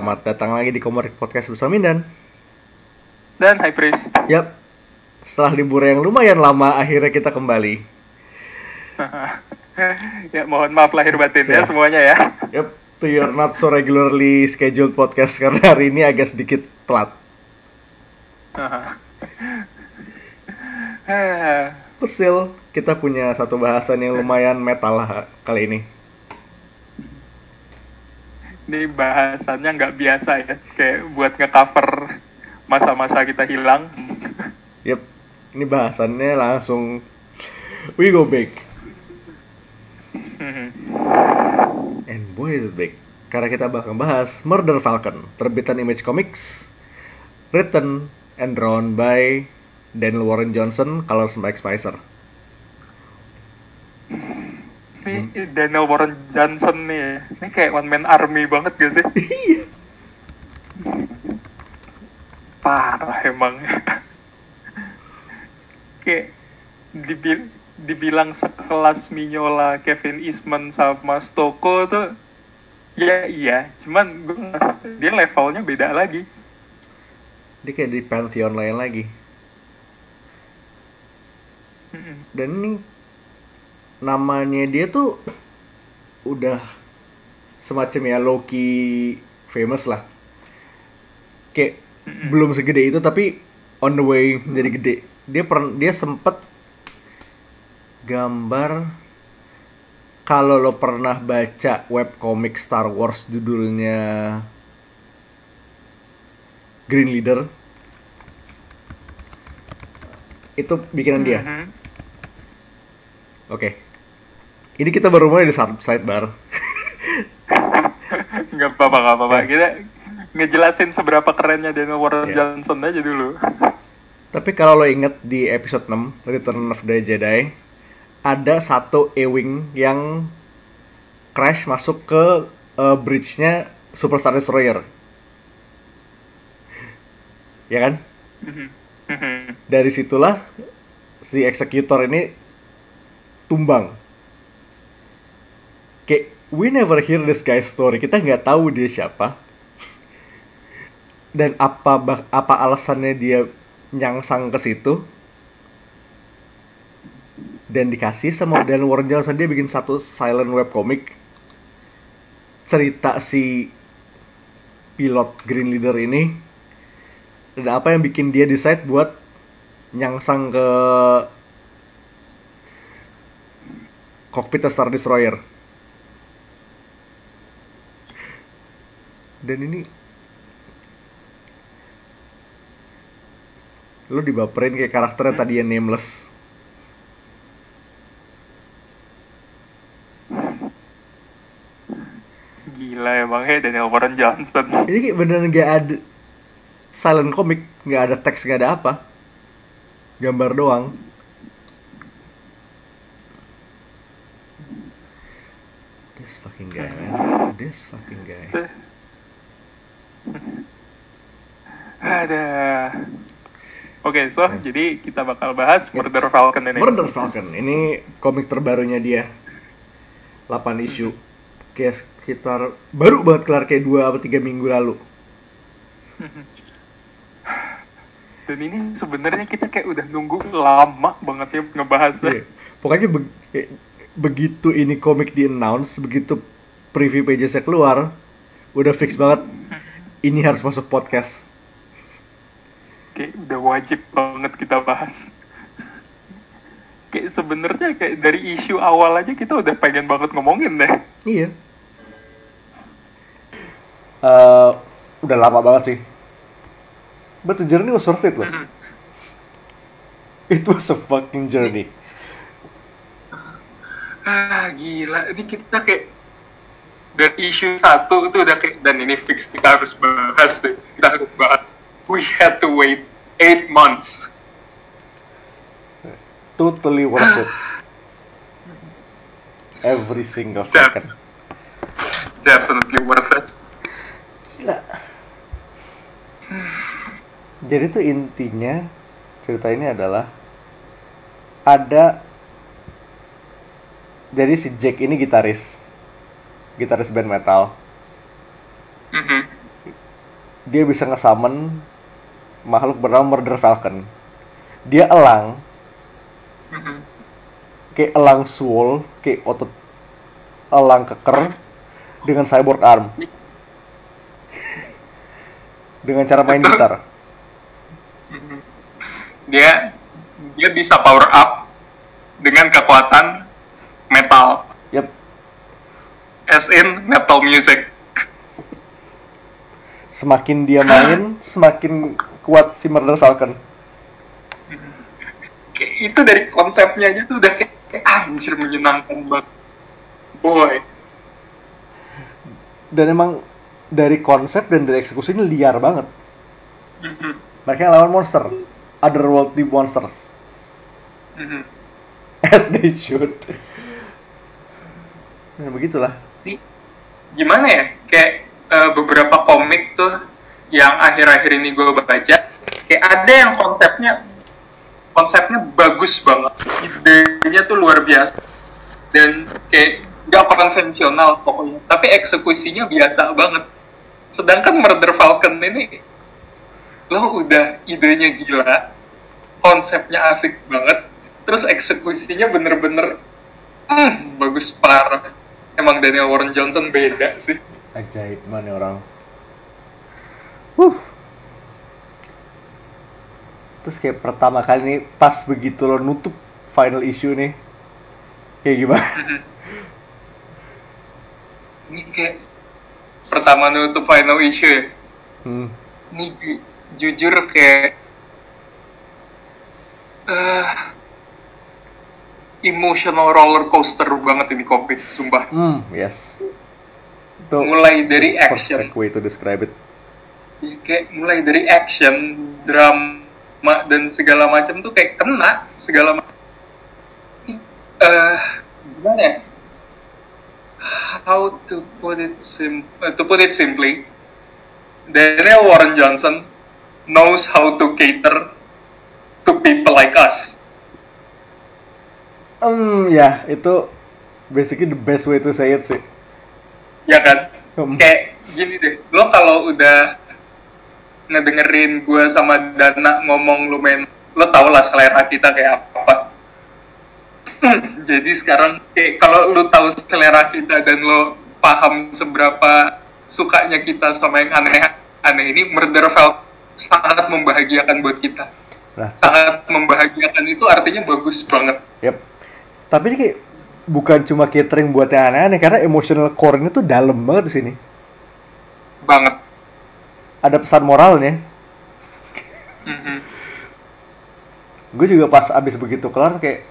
Selamat datang lagi di Komorik Podcast bersama Mindan. Dan High Priest. Yap, setelah libur yang lumayan lama, akhirnya kita kembali. ya mohon maaf lahir batin ya, Ya. semuanya ya. Yap, to your not so regularly scheduled podcast karena hari ini agak sedikit telat. Still, kita punya satu bahasan yang lumayan metal lah kali ini. Ini bahasannya nggak biasa ya, kayak buat ngecover masa-masa kita hilang. Yap, ini bahasannya langsung we go big. And boy is it big. Karena kita bakal bahas Murder Falcon, terbitan Image Comics, written and drawn by Daniel Warren Johnson, colors Mike Spicer. Ini Daniel Warren Johnson nih, ini kayak one man army banget gak sih? Iya. Parah emang. kayak dibil dibilang sekelas Mignola, Kevin Eastman sama Stoko tuh ya iya, cuman gue ngerasa dia levelnya beda lagi. Dia kayak di pantheon lain lagi. Dan ini namanya dia tuh udah semacam ya Loki famous lah. Kayak belum segede itu tapi on the way menjadi gede. Dia pernah dia sempet gambar kalau lo pernah baca webcomic Star Wars judulnya Green Leader itu bikinan dia. Mhm. Oke. Ini kita baru mulai di side- sidebar. Nggak apa-apa, nggak apa-apa. Ya. Kita ngejelasin seberapa kerennya Daniel Warren Ya. Johnson aja dulu. Tapi kalau lo inget di episode 6 Return of the Jedi ada satu A-Wing yang crash masuk ke eh, bridge-nya Super Star Destroyer. Ya kan? Mhm. Mhm. Dari situlah si eksekutor ini tumbang. Kayak we never hear this guy's story. Kita nggak tahu dia siapa. Dan apa apa alasannya dia nyangsang ke situ. Dan dikasih sama Dan Warren Johnson dia bikin satu silent webcomic cerita si pilot Green Leader ini dan apa yang bikin dia decide buat nyangsang ke kokpit Star Destroyer. Dan ini lu dibaperin kayak karakter yang tadinya nameless. Gila emang ya Daniel Warren Johnson. Ini kayak beneran gak ada silent comic, nggak ada teks, nggak ada apa. Gambar doang. This fucking guy, man. This fucking guy. Ada. Oke, so jadi kita bakal bahas Murder Falcon ini. Murder Falcon. Ini komik terbarunya dia. 8 isu. Kayak sekitar baru banget kelar kayak 2 atau 3 minggu lalu. Dan ini sebenarnya kita kayak udah nunggu lama banget ya ngebahasnya. Iya. Pokoknya be- kayak begitu ini komik di announce, begitu preview pagesnya keluar, udah fix banget ini harus masuk podcast. Kayak udah wajib banget kita bahas. Kayak sebenarnya kayak dari isu awal aja kita udah pengen banget ngomongin deh. Iya. Eh, udah lama banget sih. But the journey was worth it loh. It was a fucking journey. Ah gila, ini kita kayak dari isu satu itu udah kayak dan ini fix kita harus bahas deh, kita harus bahas. We had to wait eight months. Totally worth it. Every single second. Definitely worth it. Gila. Jadi tuh intinya cerita ini adalah ada jadi si Jack ini gitaris gitaris band metal Mhm. dia bisa ngesummon makhluk bernama Murder Falcon. Dia elang, Mhm. kayak elang soul, kayak otot elang keker dengan cyborg arm. Dengan cara main Betul. gitar. Mhm. Dia dia bisa power up dengan kekuatan metal, Yap, as in metal music. semakin dia main, semakin kuat si Murder Falcon. Kayak itu dari konsepnya aja tuh udah kayak, kayak anjir menyenangkan banget. Boy. Dan emang dari konsep dan dari eksekusinya liar banget. Mhm. Mereka lawan monster, otherworldly monsters, Mhm. as they should. Nah, begitulah. Gimana ya? Kayak eh, beberapa komik tuh yang akhir-akhir ini gue baca, kayak ada yang konsepnya konsepnya bagus banget, idenya tuh luar biasa dan kayak nggak konvensional pokoknya, tapi eksekusinya biasa banget. Sedangkan Murder Falcon ini lo udah idenya gila, konsepnya asik banget, terus eksekusinya bener-bener hmm, bagus parah. Emang Daniel Warren Johnson beda sih. Ajaib mana orang. Huh. Terus kayak pertama kali nih pas begitu lo nutup final issue nih. Kayak gimana? Ini kayak pertama nutup final issue ya. Hmm. Ini ju- jujur kayak eh emotional roller coaster banget ini komik, sumpah. Hmm, yes. Itu Mulai dari action, way to describe it. ya, kayak mulai dari action, drama dan segala macam tuh kayak kena segala macam. Eh, gimana ya? How to put it sim eh, to put it simply, Daniel Warren Johnson knows how to cater to people like us. Hmm, ya, itu basically the best way to say it sih. ya kan Hmm. kayak gini deh lo kalau udah ngedengerin gue sama Dana ngomong lumayan lo tau lah selera kita kayak apa jadi sekarang kayak kalau lo tahu selera kita dan lo paham seberapa sukanya kita sama yang aneh-aneh ini Murder Falcon sangat membahagiakan buat kita Nah, sangat membahagiakan itu artinya bagus banget yep. Tapi ini kayak bukan cuma catering buat yang aneh-aneh karena emotional core-nya tuh dalam banget di sini. banget Ada pesan moralnya. Mhm. gue juga pas abis begitu kelar kayak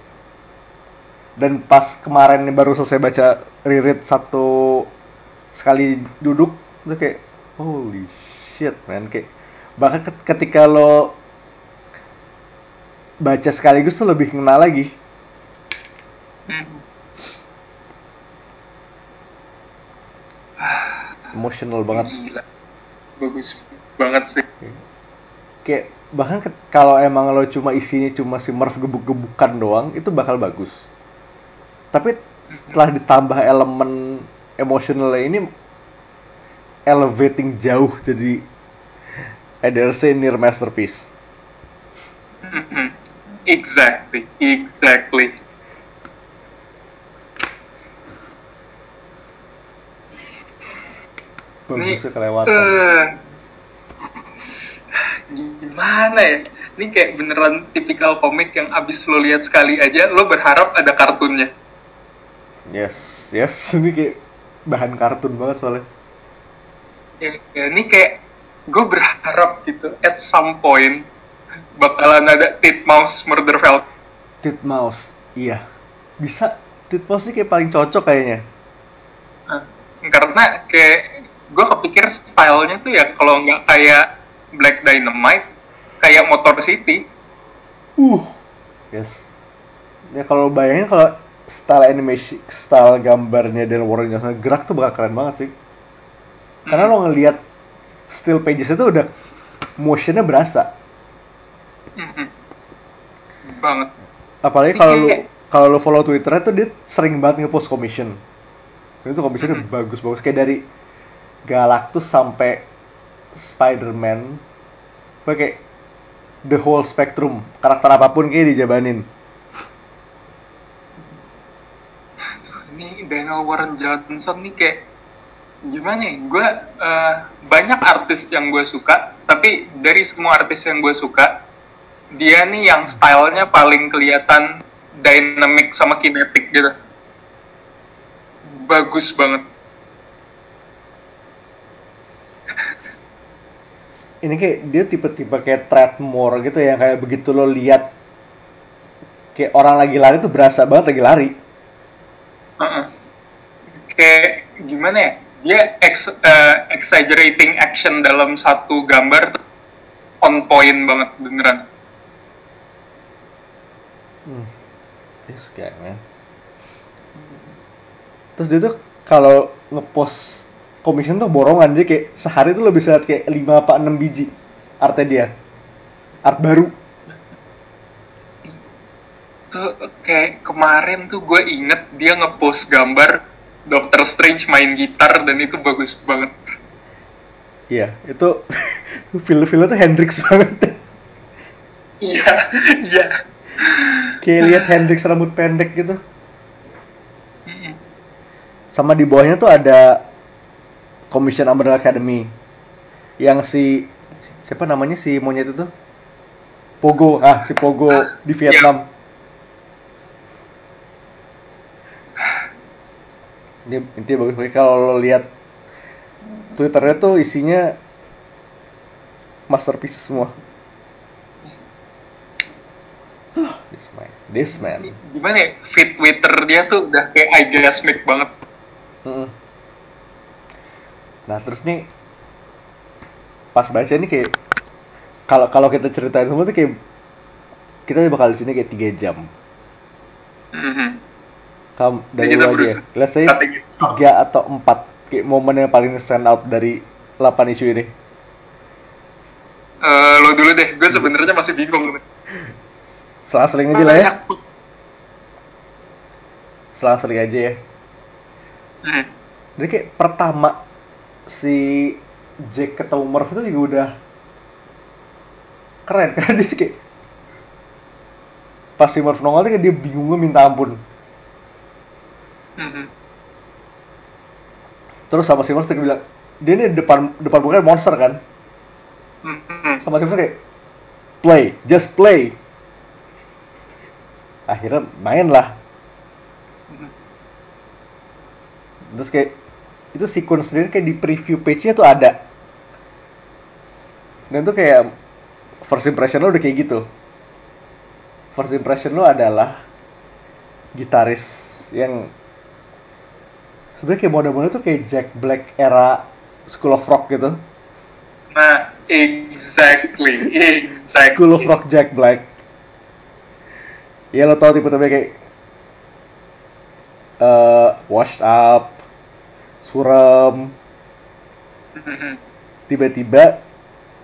dan pas kemarin baru selesai baca reread satu sekali duduk itu kayak holy shit man kayak bahkan ket- ketika lo baca sekaligus tuh lebih kenal lagi. Emotional banget Gila. Bagus banget sih. kayak bahkan kalau emang lo cuma isinya cuma si Murph gebuk-gebukan doang itu bakal bagus tapi setelah ditambah elemen emosionalnya ini elevating jauh jadi I dare say near masterpiece. Exactly, exactly. Kelewatan Eh, gimana ya? Ini kayak beneran tipikal komik yang abis lo lihat sekali aja, lo berharap ada kartunnya. yes yes ini kayak bahan kartun banget soalnya Ya, ya, ini kayak gue berharap gitu, at some point bakalan ada Titmouse Murder Falcon. Titmouse iya bisa Titmouse sih kayak paling cocok kayaknya Nah, karena kayak gue kepikir stylenya tuh ya kalau nggak kayak Black Dynamite, kayak Motor City. uh yes ya kalau bayangin kalau style animation style gambarnya dan Warren Johnson gerak tuh bakal keren banget sih karena lo ngelihat still pages itu udah motionnya berasa Mhm. Banget. apalagi kalau lu Iya. kalau lu follow twitternya tuh dia sering banget ngepost commission itu commissionnya Mhm. bagus bagus kayak dari Galactus sampai Spider-Man pakai the whole spectrum karakter apa pun kayak dijabanin. Ini Daniel Warren Johnson nih kayak gimana ya? Gue uh, banyak artis yang gue suka tapi dari semua artis yang gue suka dia nih yang stylenya paling kelihatan dynamic sama kinetic gitu. Bagus banget ini kayak dia tipe-tipe kayak Treadmore gitu ya kayak begitu lo lihat kayak orang lagi lari tuh berasa banget lagi lari uh -uh. kayak gimana ya dia ex, uh, exaggerating action dalam satu gambar tuh on point banget beneran hmm. this guy man terus dia tuh kalau ngepost commission tuh borongan jadi kayak sehari tuh lo bisa lihat kayak 5 apa 6 biji artnya dia art baru tuh kayak kemarin tuh gue inget dia ngepost gambar Doctor Strange main gitar dan itu bagus banget. Iya, itu feel-feel tuh Hendrix banget. Iya, iya. Kayak lihat Hendrix rambut pendek gitu. Sama di bawahnya tuh ada Commission Umbrella Academy. Yang si siapa namanya si monyet itu? Pogo, ah si Pogo ah, di Vietnam. Iya. ini intinya bagus bagus kalau lo lihat twitternya tuh isinya masterpiece semua this man this man gimana ya fit twitter dia tuh udah kayak ideasmic banget mm nah terus nih pas baca ini kayak kalau kalau kita ceritain semua tuh kayak kita bakal di sini kayak tiga jam mm -hmm Kam dari aja. Ya. Let's say tiga atau empat kayak momen yang paling stand out dari 8 isu ini. Uh, lo dulu deh, gue sebenarnya masih bingung. Selang-seling aja lah ya. Selang-seling aja ya. Hmm. Jadi kayak pertama si Jack ketemu Murph itu juga udah keren karena dia kayak pas si Murph nongol dia bingung minta ampun hmm Terus sama si monster bilang, dia ini depan depan bukan monster kan? Mm-hmm. Sama si monster kayak, play, just play. Akhirnya main lah. Mm-hmm. Terus kayak itu sequence sendiri kayak di preview page-nya tuh ada. Dan tuh kayak first impression lo udah kayak gitu. First impression lo adalah gitaris yang sebenarnya kayak model-model tuh kayak Jack Black era School of Rock gitu. Nah, exactly, exactly. School of Rock Jack Black. Ya lo tau tipe-tipe kayak uh, washed up, suram. Mm-hmm. Tiba-tiba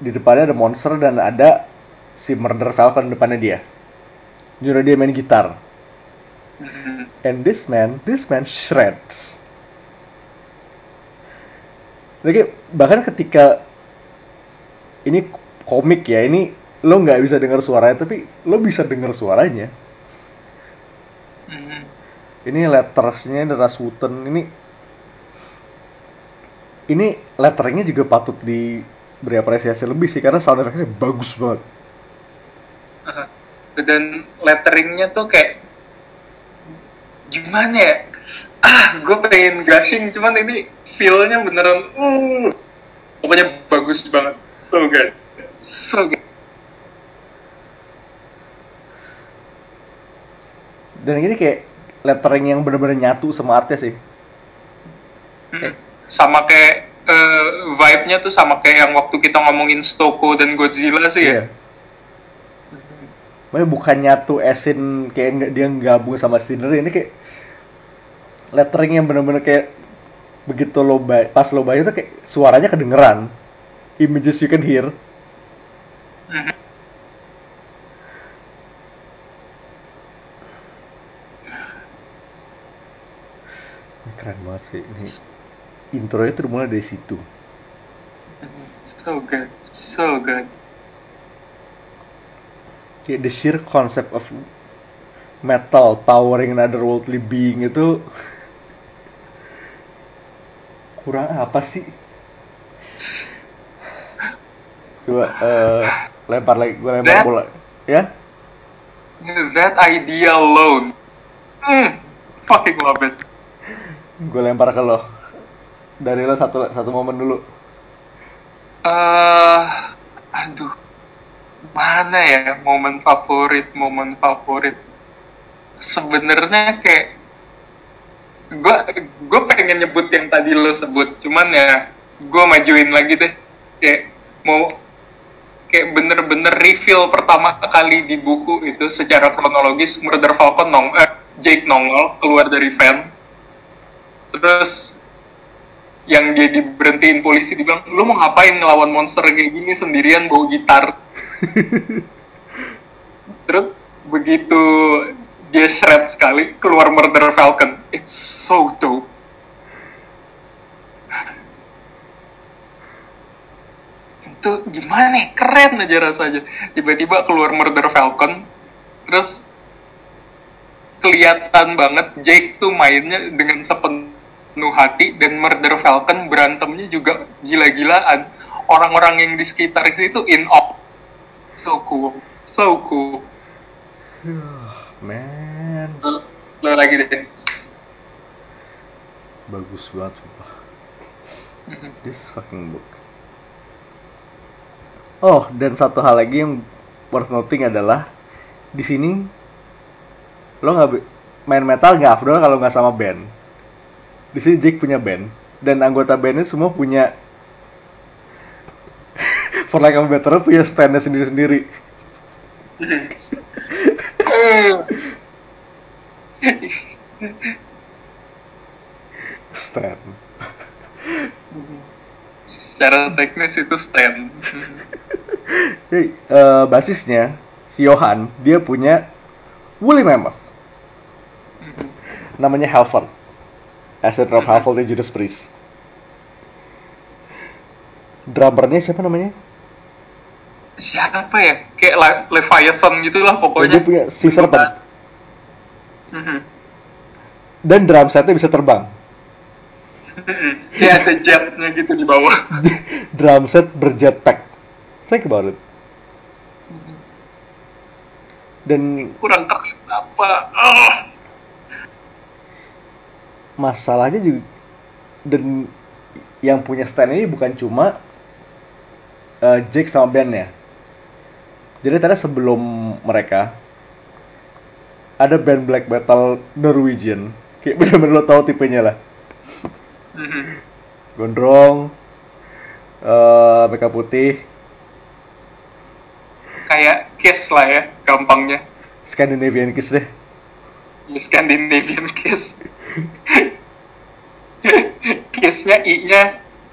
di depannya ada monster dan ada si Murder Falcon depannya dia. Nyuruh dia main gitar. Mm-hmm. And this man, this man shreds lagi bahkan ketika ini komik ya ini lo nggak bisa dengar suaranya tapi lo bisa dengar suaranya mm-hmm. ini lettersnya dari Rasputin ini ini letteringnya juga patut diberi apresiasi lebih sih karena sound effectnya bagus banget. Dan letteringnya tuh kayak gimana ya? Ah gue pengen gushing cuman ini feelnya beneran uh, pokoknya bagus banget. So good. So good. Dan ini kayak lettering yang bener-bener nyatu sama artnya sih. Hmm. Sama kayak uh, vibe-nya tuh sama kayak yang waktu kita ngomongin Stoko dan Godzilla sih yeah. ya Makanya bukan nyatu esin kayak dia gabung sama scenery ini kayak lettering yang bener-bener kayak begitu lo bay pas lo bayar tuh kayak suaranya kedengeran. Images you can hear. Keren banget sih ini intronya tuh mulai dari situ So good, so good. Kayak the sheer concept of metal powering another worldly being itu kurang apa sih? Coba eh, lempar lagi, gue lempar That- bola. Ya? That idea alone, mm, fucking love it. Gue lempar ke lo. Dari lo satu satu momen dulu. eh aduh, mana ya momen favorit, momen favorit. Sebenarnya kayak gue gue pengen nyebut yang tadi lo sebut, cuman ya gue majuin lagi deh. Kayak mau kayak bener-bener reveal pertama kali di buku itu secara kronologis Murder Falcon nong eh, Jake nongol keluar dari van terus yang dia diberhentiin polisi dibilang lu mau ngapain ngelawan monster kayak gini sendirian bawa gitar? Terus begitu dia shred sekali keluar Murder Falcon. It's so dope. Itu gimana nih? Keren aja rasanya. Tiba-tiba keluar Murder Falcon terus kelihatan banget Jake tuh mainnya dengan sepenuh hati dan Murder Falcon berantemnya juga gila-gilaan. Orang-orang yang di sekitar situ in awe. So cool. So cool. Man, lo, lo lagi deh. Bagus banget sumpah. This fucking book. Oh, dan satu hal lagi yang worth noting adalah di sini lo nggak main metal nggak afdol kalau nggak sama band. Di sini Jake punya band dan anggota bandnya semua punya for like a better punya standnya sendiri-sendiri. Stand. secara teknis itu stand Jadi, eh, basisnya si Johan dia punya woolly mammoth. Namanya Halford. Acid Rob Halford dan Judas Priest. Drummernya siapa namanya? siapa ya kayak Le- Leviathan gitulah Oh, pokoknya dia punya si serpent. Mhm. Dan drum setnya bisa terbang. Kayak ada jetnya gitu di bawah drum set berjetpack. Think about it. Dan kurang keren apa Ah. Masalahnya juga dan yang punya stand ini bukan cuma eh, Jake sama bandnya jadi ternyata sebelum mereka ada band black metal Norwegian. Kayak bener-bener lo tau tipenya lah. Mhm. gondrong eh mereka putih. Kayak kiss lah ya gampangnya. Scandinavian Kiss deh. Scandinavian kiss kissnya i nya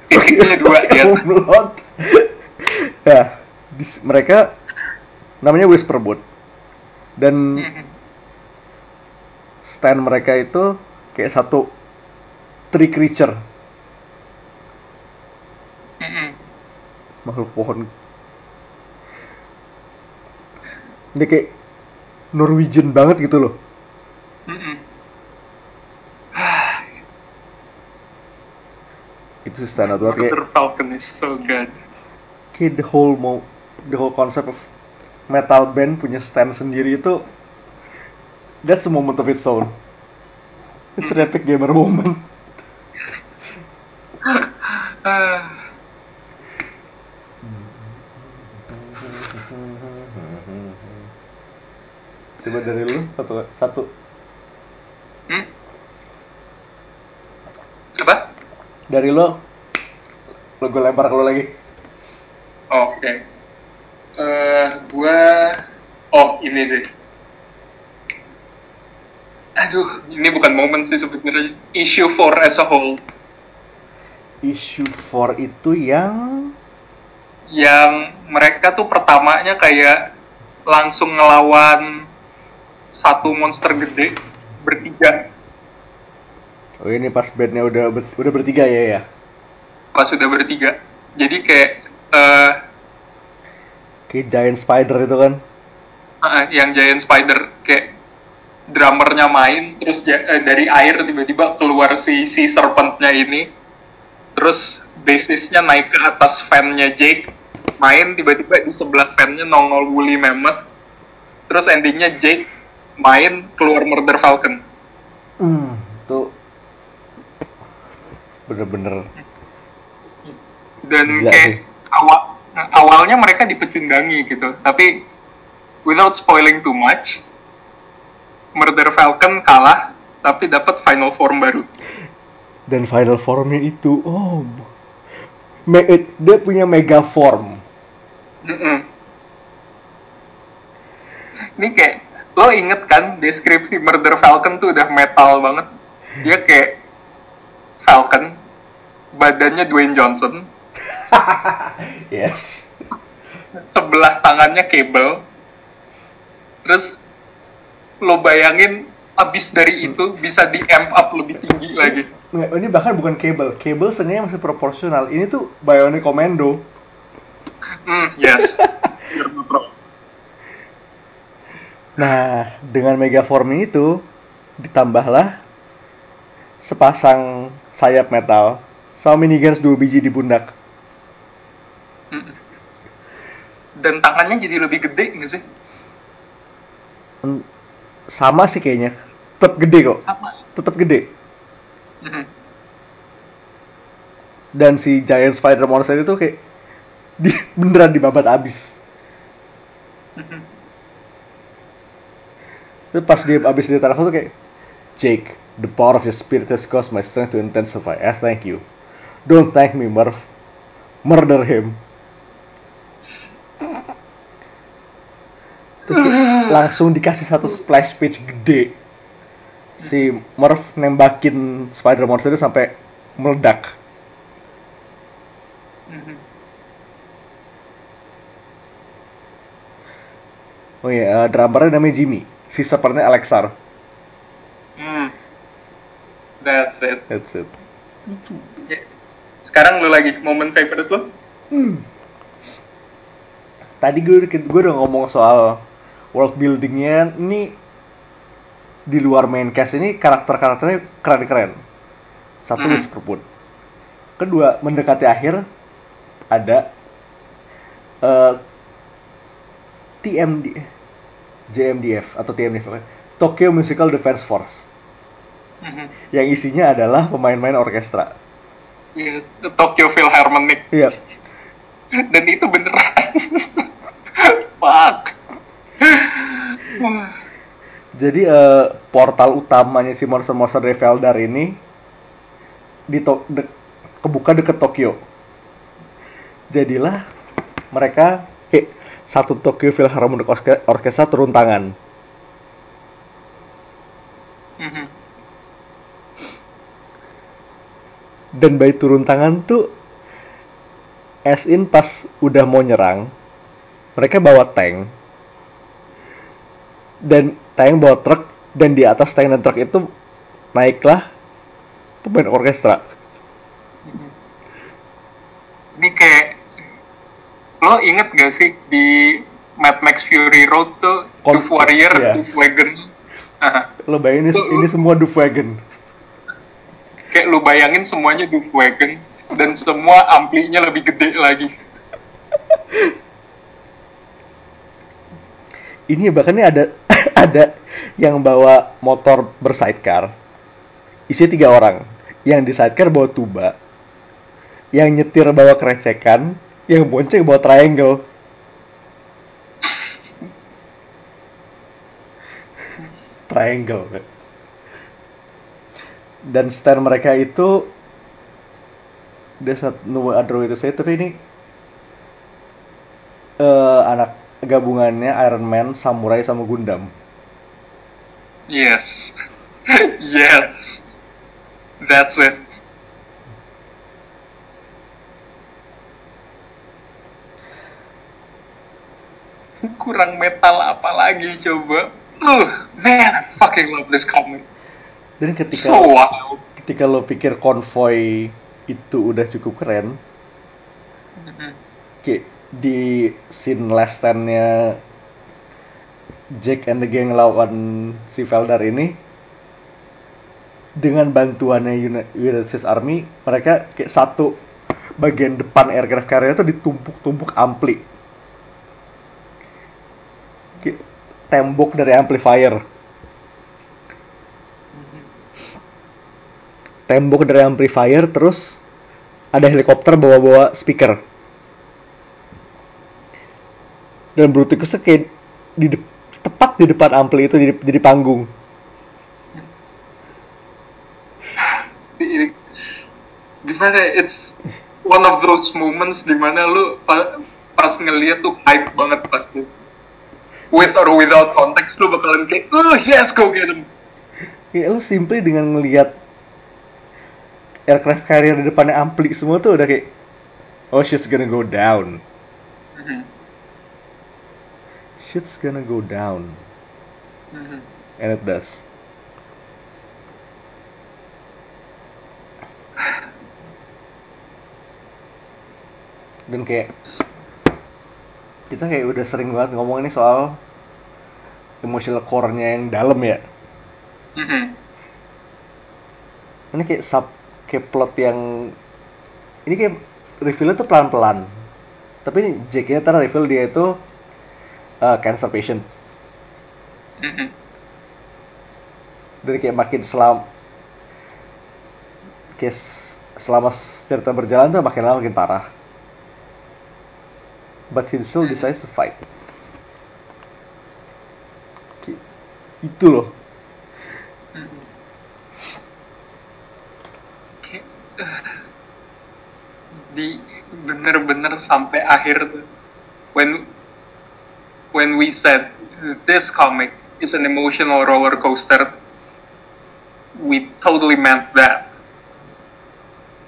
titiknya dua Umlaut. ya di- mereka namanya Whisperwood dan Mhm. stand mereka itu kayak satu tree creature Mhm. makhluk pohon dia kayak Norwegian banget gitu loh Itu sih stand out banget kayak, Falcon is so good. kayak the whole mau the whole concept of metal band punya stand sendiri itu that's a moment of its own. It's an epic gamer moment. Coba dari lu satu satu Hmm? Coba? Dari lo lo gue lempar ke lo lagi Oke. Eh, gua oh ini sih. Aduh, ini bukan momen sih sebenarnya. Issue 4 as a whole issue 4 itu yang yang mereka tuh pertamanya kayak langsung ngelawan satu monster gede bertiga oh ini pas bandnya udah ber- udah bertiga ya ya? Pas sudah bertiga. Jadi kayak eh kayak giant spider itu kan? Uh, yang giant spider kayak drummernya main terus ja- eh, dari air tiba-tiba keluar si si serpentnya ini. Terus bassisnya naik ke atas fannya Jake main tiba-tiba di sebelah fannya nongol Woolly Mammoth. Terus endingnya Jake main keluar Murder Falcon. Hmm, itu bener-bener dan Gila kayak sih. awal awalnya mereka dipecundangi gitu tapi without spoiling too much Murder Falcon kalah tapi dapat final form baru dan final formnya itu oh me- eh, dia punya mega form Mm-mm. Ini kayak lo inget kan deskripsi Murder Falcon tuh udah metal banget. Dia kayak Falcon, badannya Dwayne Johnson, yes. Sebelah tangannya cable. Terus lo bayangin abis dari itu bisa di amp up lebih tinggi lagi. Nggak, ini bahkan bukan cable. Cable sengaja masih proporsional. Ini tuh Bionic Commando. Hmm, yes. Nah, dengan megaform itu ditambahlah sepasang sayap metal sama miniguns dua biji di pundak. Dan tangannya jadi lebih gede nggak sih? Hmm, Sama sih kayaknya. Tetap gede kok. Sama. Tetap gede. Mhm. Dan si giant spider monster itu kayak di, beneran dibabat abis. Mhm. Terus pas dia abis dia taraf tuh kayak Jake, the power of your spirit has caused my strength to intensify. I thank you. Don't thank me, Murph. Murder him. Langsung dikasih satu splash page gede. Si Murph nembakin spider monster itu sampai meledak. Mhm. Oh iya, eh, drummernya namanya Jimmy. Si supportnya Alexar. Hmm. That's it. That's it. Ya. Sekarang lu lagi momen favorite lu? Hmm. Tadi gue gue udah ngomong soal world buildingnya ini di luar main cast ini karakter-karakternya keren-keren. Satu Hmm. Whisperwood. Kedua, mendekati akhir ada eh, TMD JMDF atau TMDF Tokyo Musical Defense Force Mhm. yang isinya adalah pemain-pemain orkestra. Iya, Tokyo Philharmonic. Iya, Dan itu beneran. Fuck. Jadi eh, portal utamanya si monster-monster dari Veldar ini di to- de- kebuka deket Tokyo. Jadilah mereka eh, satu Tokyo Philharmonic Orke- Orkestra turun tangan. Mhm. Dan by turun tangan tuh as in pas udah mau nyerang, mereka bawa tank. Dan tank bawa truk dan di atas tank dan truk itu naiklah pemain orkestra. Ini kayak lo inget gak sih di Mad Max Fury Road tuh Kon- Doof Warrior, iya. Doof Wagon. Lo bayangin ini, ini semua Wagon. Kayak lu bayangin semuanya Doof Wagon dan semua amplinya lebih gede lagi. Ini bahkan ini ada ada yang bawa motor bersidecar. Isi tiga orang. Yang di sidecar bawa tuba. Yang nyetir bawa kerecekan. Yang bonceng bawa triangle. triangle. Dan stand mereka itu there's not no other way to say it, tapi ini eh, anak gabungannya Iron Man, Samurai sama Gundam. Yes. yes. That's it. Kurang metal apa lagi coba? Uh, man, I fucking love this comic. Dan ketika So wild. ketika lo pikir konvoy itu udah cukup keren, kayak di scene last stand-nya Jack and the gang lawan si Veldar ini dengan bantuannya Uni- United States Army mereka kayak satu bagian depan aircraft carrier itu ditumpuk-tumpuk ampli. Kayak tembok dari amplifier tembok dari amplifier terus ada helikopter bawa-bawa speaker. Dan Bruticus tuh kayak di tepat di depan ampli itu jadi, jadi panggung. Gimana ya, it's one of those moments di mana lu pa- pas ngeliat tuh hype banget pasti. With or without context lu bakalan kayak oh yes go get him. Ya lu simply dengan ngelihat aircraft carrier di depannya ampli semua tuh udah kayak oh shit's gonna go down Mhm. shit's gonna go down Mhm. and it does dan kayak kita kayak udah sering banget ngomong ini soal emotional core-nya yang dalam ya Mhm. ini kayak sub kayak plot yang ini kayak reveal tuh pelan-pelan. Tapi ini Jack-nya ntar reveal dia itu uh, cancer patient. Mhm. dan kayak makin selam kayak selama cerita berjalan tuh makin lama makin parah. But he still decides to fight. Itu loh Mhm. Kayak, eh, di bener-bener sampai akhir when when we said this comic is an emotional roller coaster we totally meant that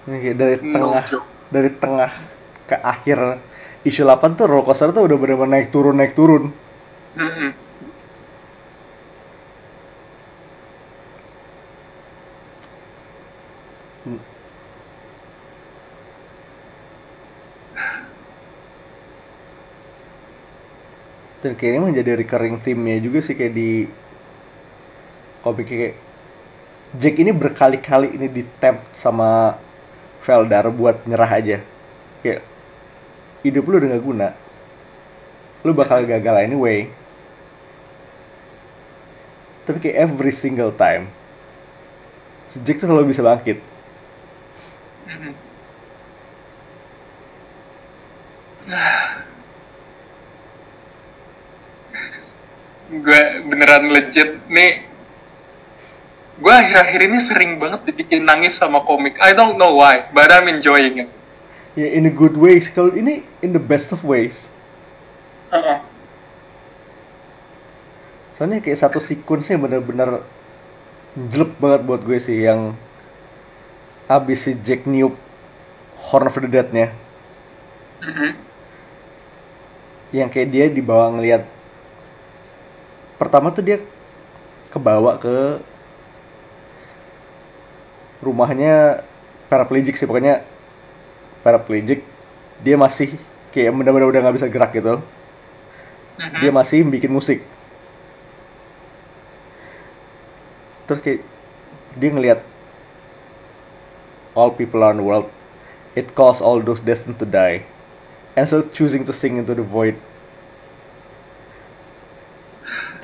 kayak dari No tengah joke. dari tengah ke akhir isu 8 tuh roller coaster tuh udah bener-bener naik turun naik turun Mhm. Hmm. Dan kayaknya menjadi recurring theme-nya juga sih kayak di komik kayak Jack ini berkali-kali ini di sama Veldar buat nyerah aja. Kayak hidup lu udah gak guna. Lu bakal gagal anyway. Tapi kayak every single time si Jack tuh selalu bisa bangkit. Mhm. gue beneran legit nih. Gue akhir-akhir ini sering banget dibikin nangis sama komik. I don't know why but I'm enjoying it. Ya in a good ways kalau ini in the best of ways. Uh-uh. soalnya kayak satu sequence-nya bener-bener jelek banget buat gue sih yang abis si Jack niup Horn of the Dead-nya. Mhm. yang kayak dia dibawa ngeliat pertama tuh dia kebawa ke rumahnya paraplegic sih pokoknya paraplegic. Dia masih kayak bener-bener udah nggak bisa gerak gitu. Dia masih bikin musik. Terus kayak dia ngelihat all people around the world it calls all those destined to die. And still choosing to sing into the void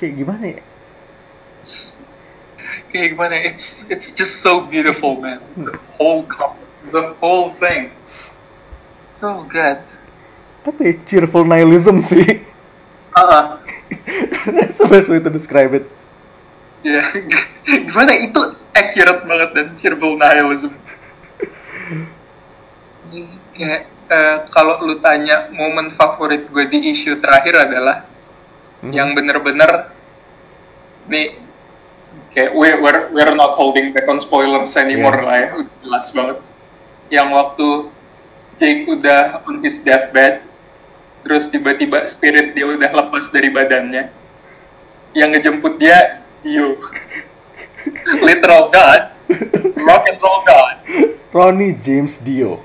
kayak gimana ya? Kayak gimana ya, it's it's just so beautiful man. The whole comic the whole thing. So good. Apa ya? Cheerful nihilism sih. Uh that's the best way to describe it. Ya gimana? Itu accurate banget dan cheerful nihilism. Kayak eh, kalau lu tanya momen favorit gue di issue terakhir adalah Mhm. yang bener-bener nih kayak we we're, we're not holding back on spoilers anymore Yeah. lah ya. Udah jelas banget. Yang waktu Jake udah on his deathbed terus tiba-tiba spirit dia udah lepas dari badannya. Yang ngejemput dia Dio literal god. Rock and roll god. Ronnie James Dio.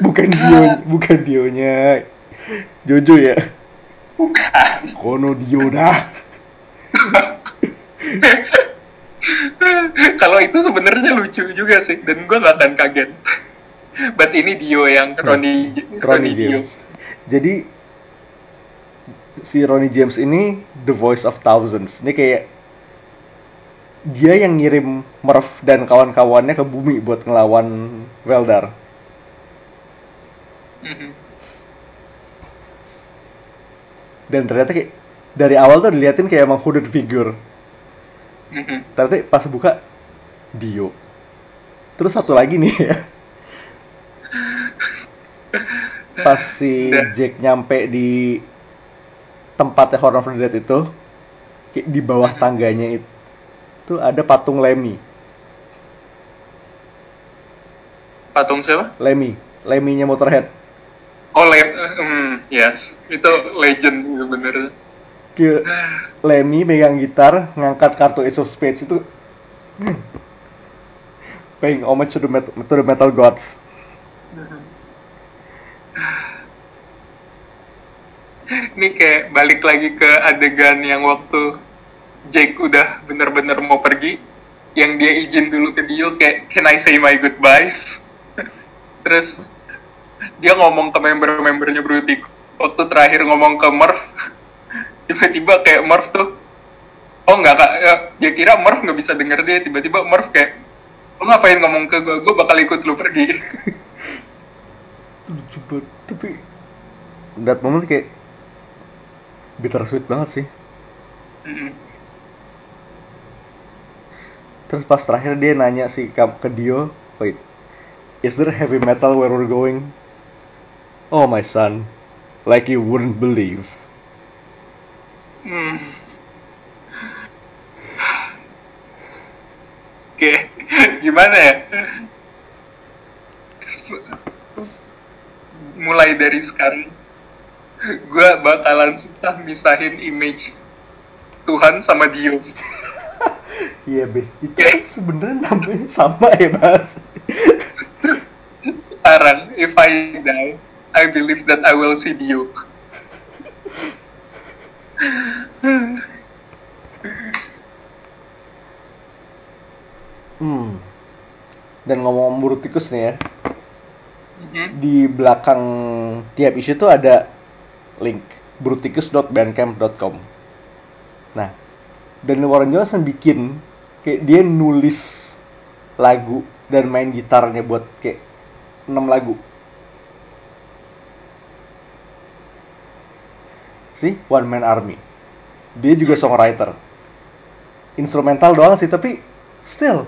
Bukan Dio, bukan Dionya. Jojo ya. Bukan Kono Dio dah. kalau itu sebenarnya lucu juga sih dan gue gak akan kaget but ini Dio yang Ronnie Ronnie Ronnie Dio James. Jadi si Ronnie James ini the voice of thousands. Ini kayak dia yang ngirim Murph dan kawan-kawannya ke bumi buat ngelawan Veldar. Mhm. Dan ternyata kayak dari awal tuh diliatin kayak emang hooded figure. Mhm. Ternyata pas buka Dio. Terus satu lagi nih ya. Pas si. Jack nyampe di tempatnya Horn of the Dead itu, kayak di bawah tangganya itu, tuh ada patung Lemmy. patung siapa Lemmy, Lemmy-nya Motorhead. Oh le hmm, yes. Itu legend bener Kayak Lemmy megang gitar, ngangkat kartu Ace of Spades itu. Paying homage to the metal, to the metal gods. ini kayak balik lagi ke adegan yang waktu Jake udah bener-bener mau pergi yang dia izin dulu ke Dio kayak can I say my goodbyes? Terus dia ngomong ke member-membernya Brutik waktu terakhir ngomong ke Murph tiba-tiba kayak Murph tuh oh nggak kak ya, dia kira Murph nggak bisa denger dia tiba-tiba Murph kayak lo ngapain ngomong ke gue gue bakal ikut lu pergi lucu banget. Tapi that moment kayak bittersweet banget sih. Mm-mm. Terus pas terakhir dia nanya sih ke Dio, wait, is there heavy metal where we're going? Oh my son, like you wouldn't believe. Hmm. Oke, gimana ya? Mulai dari sekarang, gue bakalan susah misahin image Tuhan sama Dio. Iya, bes. Itu Oke. sebenarnya namanya sama ya, Mas. Sekarang, if I die, I believe that I will see Dio. Hmm. Dan ngomong Bruticus nih ya, Mhm. di belakang tiap isu tuh ada link bruticus.bandcamp.com. Nah, dan Warren Johnson bikin kayak dia nulis lagu dan main gitarnya buat kayak 6 lagu. Si One Man Army. Dia juga songwriter. Instrumental doang sih, tapi still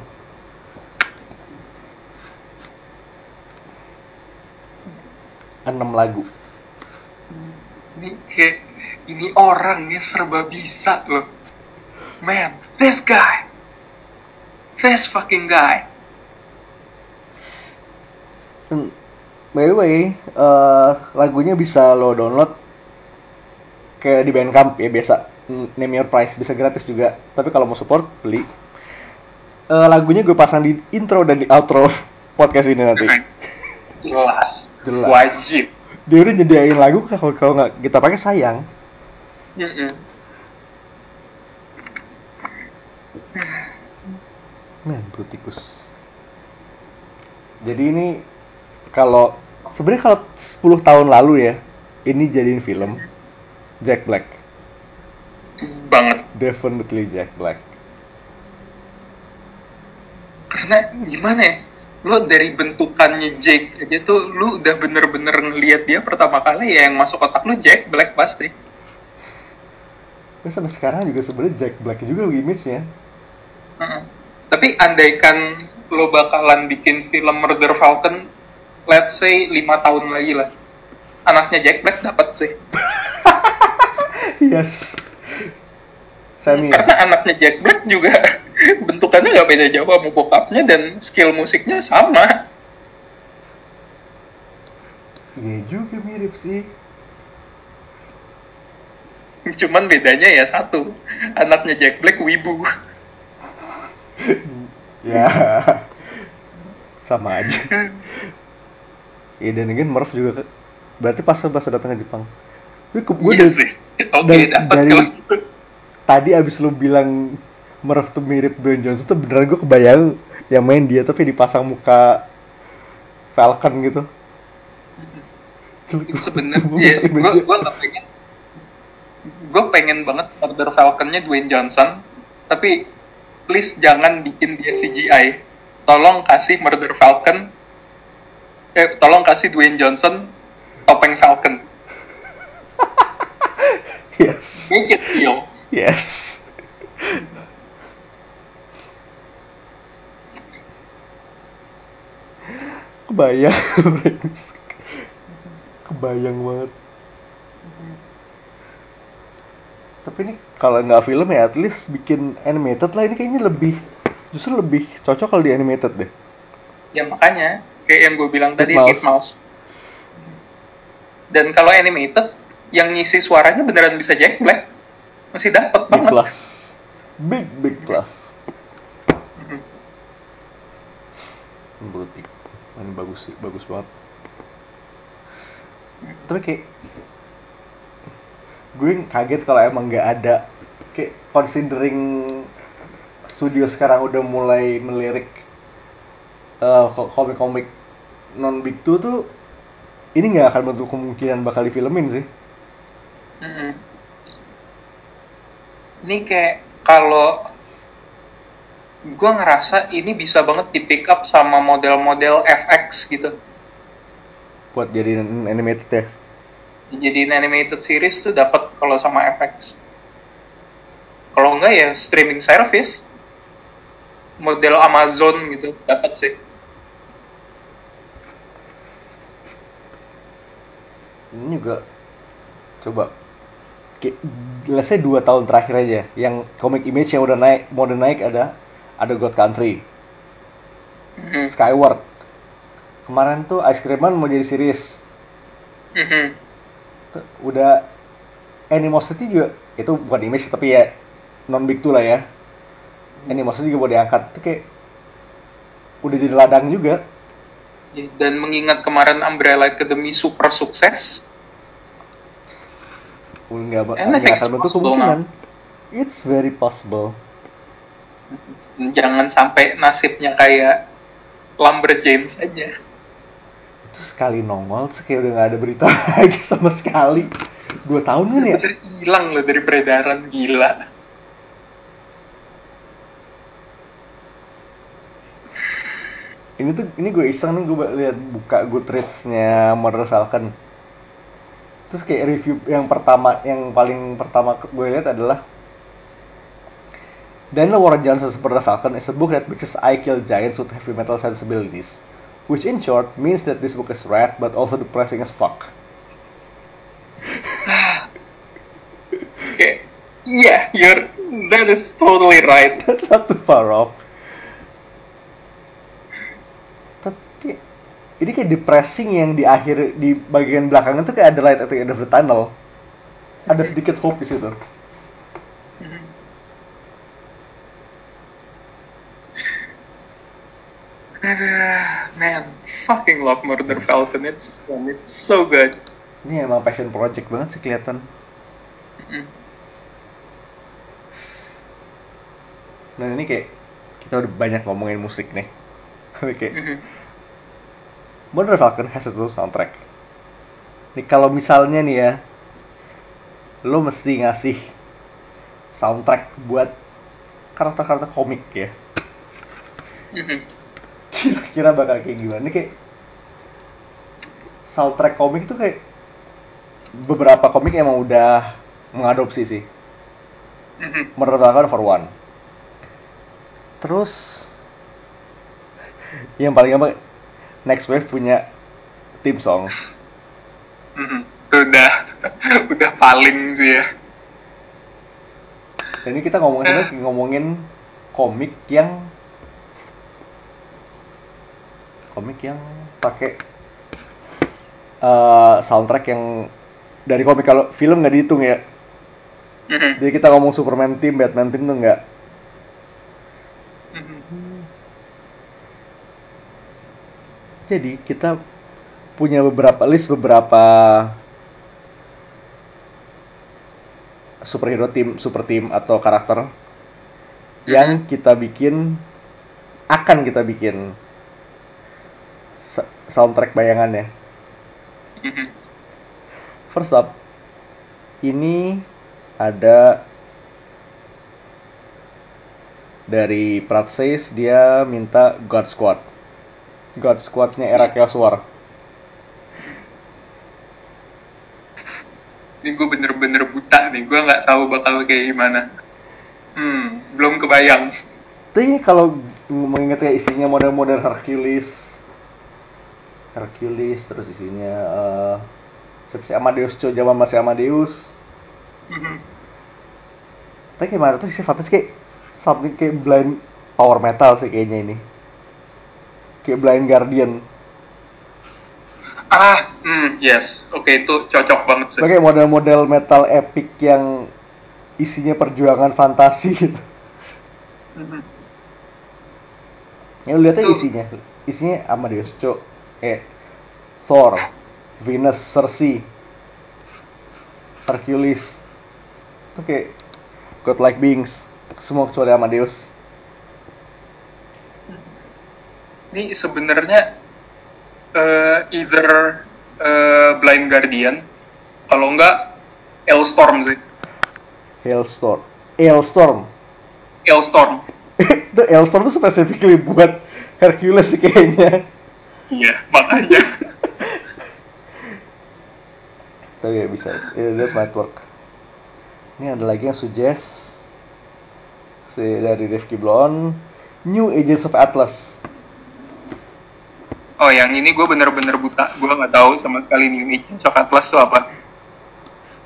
enam lagu. Ini kayak, ini orang ya serba bisa loh. Man, this guy. This fucking guy. Hmm, By the way, eh, lagunya bisa lo download kayak di Bandcamp ya biasa. Hmm, Name your price bisa gratis juga. Tapi kalau mau support beli. Eh, lagunya gue pasang di intro dan di outro podcast ini nanti. Jelas. Jelas. Wajib. Dia udah nyediain lagu kalau kalau nggak kita pakai sayang. Mm-mm. Man, Bruticus. Jadi ini kalau sebenarnya kalau 10 tahun lalu ya, ini jadiin film Jack Black. Banget. Definitely Jack Black. Karena gimana ya? Lo dari bentukannya Jake aja tuh lu udah bener-bener ngelihat dia pertama kali ya yang masuk otak lu Jack Black pasti. Tapi sampai sekarang juga sebenarnya Jack Black juga image-nya. Heeh. Tapi andaikan lo bakalan bikin film Murder Falcon, let's say 5 tahun lagi lah. Anaknya Jack Black dapat sih. yes. Sammy. Karena anaknya Jack Black juga bentukannya nggak beda jauh sama bokapnya dan skill musiknya sama. Iya juga mirip sih. Cuman bedanya ya satu, anaknya Jack Black wibu. ya. Sama aja. Iya dan again Murph juga berarti pas pas datang ke Jepang. Gue gue iya dari- sih oke dapat dari- gitu tadi abis lu bilang Murph tuh mirip Dwayne Johnson tuh beneran gue kebayang yang main dia tapi dipasang muka Falcon gitu. itu sebenarnya gue gue pengen. Gue pengen banget Murder Falconnya Dwayne Johnson tapi please jangan bikin dia CGI tolong kasih Murder Falcon eh tolong kasih Dwayne Johnson topeng Falcon yes, make it real yes. Kebayang, kebayang banget. Tapi ini kalau nggak film ya at least bikin animated lah ini kayaknya lebih justru lebih cocok kalau di animated deh. ya makanya kayak yang gue bilang tadi Mouse. Kid Mouse dan kalau animated yang ngisi suaranya beneran bisa Jack Black masih dapet Big banget plus, big big plus. Mhm. Menurut bagus sih, bagus banget. Tapi kayak gue kaget kalau emang nggak ada kayak considering studio sekarang udah mulai melirik ko- komik-komik non big two tuh ini nggak akan bentuk kemungkinan bakal difilmin sih. Mm-mm. Ini kayak kalau gue ngerasa ini bisa banget di pick up sama model-model FX gitu. buat jadi animated ya. Jadi animated series tuh dapat kalau sama FX. Kalau enggak ya streaming service. Model Amazon gitu dapat sih. ini juga coba let's say dua tahun terakhir aja yang komik image yang udah naik mau udah naik ada ada God Country. Mhm. Skyward. Kemarin tuh Ice Cream Man mau jadi series. Tuh, udah Animosity juga itu bukan image tapi ya non big two lah ya. Animosity juga mau diangkat itu kayak udah jadi ladang juga. Dan mengingat kemarin Umbrella Academy super sukses, nggak nggak akan is bentuk kemungkinan. it's very possible. Jangan sampai nasibnya kayak Lumberjanes aja. itu sekali nongol kayak udah nggak ada berita lagi sama sekali. Dua tahun kan ya? Hilang loh dari peredaran gila. ini tuh ini gue iseng nih gue lihat buka Goodreads-nya Murder Falcon terus kayak review yang pertama yang paling pertama gue lihat adalah Daniel Warren Johnson's Murder Falcon is a book that mixes I Kill Giants with heavy metal sensibilities which in short means that this book is rad but also depressing as fuck Kayak, yeah, you're that is totally right. That's not too far off. Ini kayak depressing yang di akhir di bagian belakangan tuh kayak ada light at the end of the tunnel. Ada sedikit hope di situ. Man, fucking love Murder Falcon. It's it's so good. Ini emang passion project banget sih kelihatan. Mm. Nah ini kayak kita udah banyak ngomongin musik nih. Kayak Mhm. Murder Falcon has a total soundtrack. Nih kalau misalnya nih ya, lo mesti ngasih soundtrack buat karakter-karakter komik ya. Mhm. Kira-kira bakal kayak gimana? Ini kayak soundtrack komik tuh kayak beberapa komik emang udah mengadopsi sih. Mhm. Murder Falcon for one. Terus yang paling gampang Next Wave punya theme song. Itu udah udah paling sih ya. Dan ini kita ngomongin lagi ngomongin komik yang komik yang pakai eh, soundtrack yang dari komik kalau film nggak dihitung ya. Mhm. Jadi kita ngomong Superman team, Batman team tuh nggak. Jadi kita punya beberapa list beberapa superhero tim, super team atau karakter yang kita bikin akan kita bikin soundtrack bayangannya. Mhm. First up, ini ada dari Pratsays dia minta God Squad. God Squad-nya era Chaos War. Ini gue bener-bener buta nih, gue nggak tahu bakal kayak gimana. Hmm, belum kebayang. Tapi kalau mengingat ya isinya model-model Hercules, Hercules terus isinya eh siapa sih Amadeus Cho zaman masih Amadeus. Mhm. Tapi gimana tuh sifatnya sih kayak something kayak blind power metal sih kayaknya ini. Kayak blind guardian. Ah, hmm, yes. Oke, itu cocok banget sih. Kayak model-model metal epic yang isinya perjuangan fantasi gitu. Mhm. Ya lu lihat aja Tuh. isinya. Isinya Amadeus Cho, eh Thor, Venus, Cersei, Hercules. Itu kayak godlike beings. Semua kecuali Amadeus. Ini sebenarnya eh, either eh, Blind Guardian, kalau enggak Elstorm sih. Hailstorm. Hailstorm. Elstorm. itu Hailstorm tuh specifically buat Hercules sih kayaknya. Iya, makanya. Tapi ya bisa. That might work. Ini ada lagi yang suggest si dari Rifki Blon New Agents of Atlas. Oh, yang ini gue bener-bener buta. Gue nggak tahu sama sekali nih Agents of Atlas itu apa.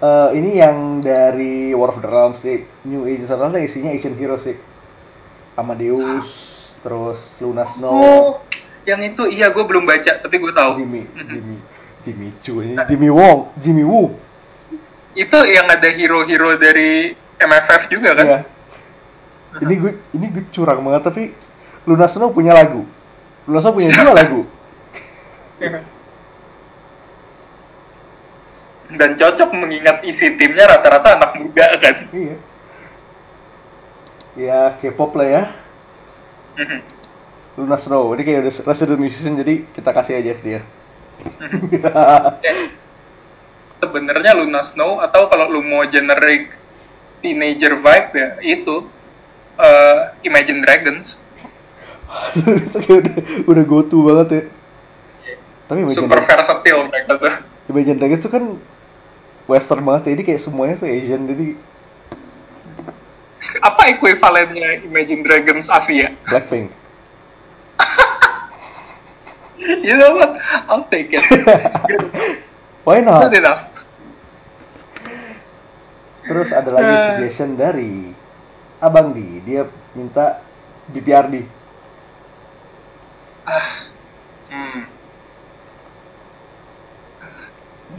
Eh, ini yang dari War of the Realms sih. New Agents of Atlas isinya action hero sih. Amadeus, terus Luna Snow, Oh, yang itu iya gue belum baca, tapi gue tahu. Jimmy. Jimmy, Jimmy Chu, Jimmy Wong, Jimmy Woo. Itu yang ada hero-hero dari MFF juga kan? Iya. Ini gue ini gue curang banget tapi Luna Snow punya lagu. Luna Snow punya dua lagu. Dan cocok mengingat isi timnya rata-rata anak muda kan. Iya. Ya K-pop lah ya. Mhm. Luna Snow. Ini kayak udah resident musician jadi kita kasih aja ke dia. Ya, Sebenarnya Luna Snow atau kalau lu mau generic teenager vibe ya itu eh, Imagine Dragons. udah udah go to banget ya. Tapi Imagine, Super versatile mereka tuh. Imagine Dragons tuh kan western banget ya. Ini kayak semuanya tuh Asian jadi Apa ekuivalennya Imagine Dragons Asia? Blackpink. You know what? I'll take it. Why not? Good enough. Terus ada lagi Eh. suggestion dari Abang Di. Dia minta BPRD. Hmm.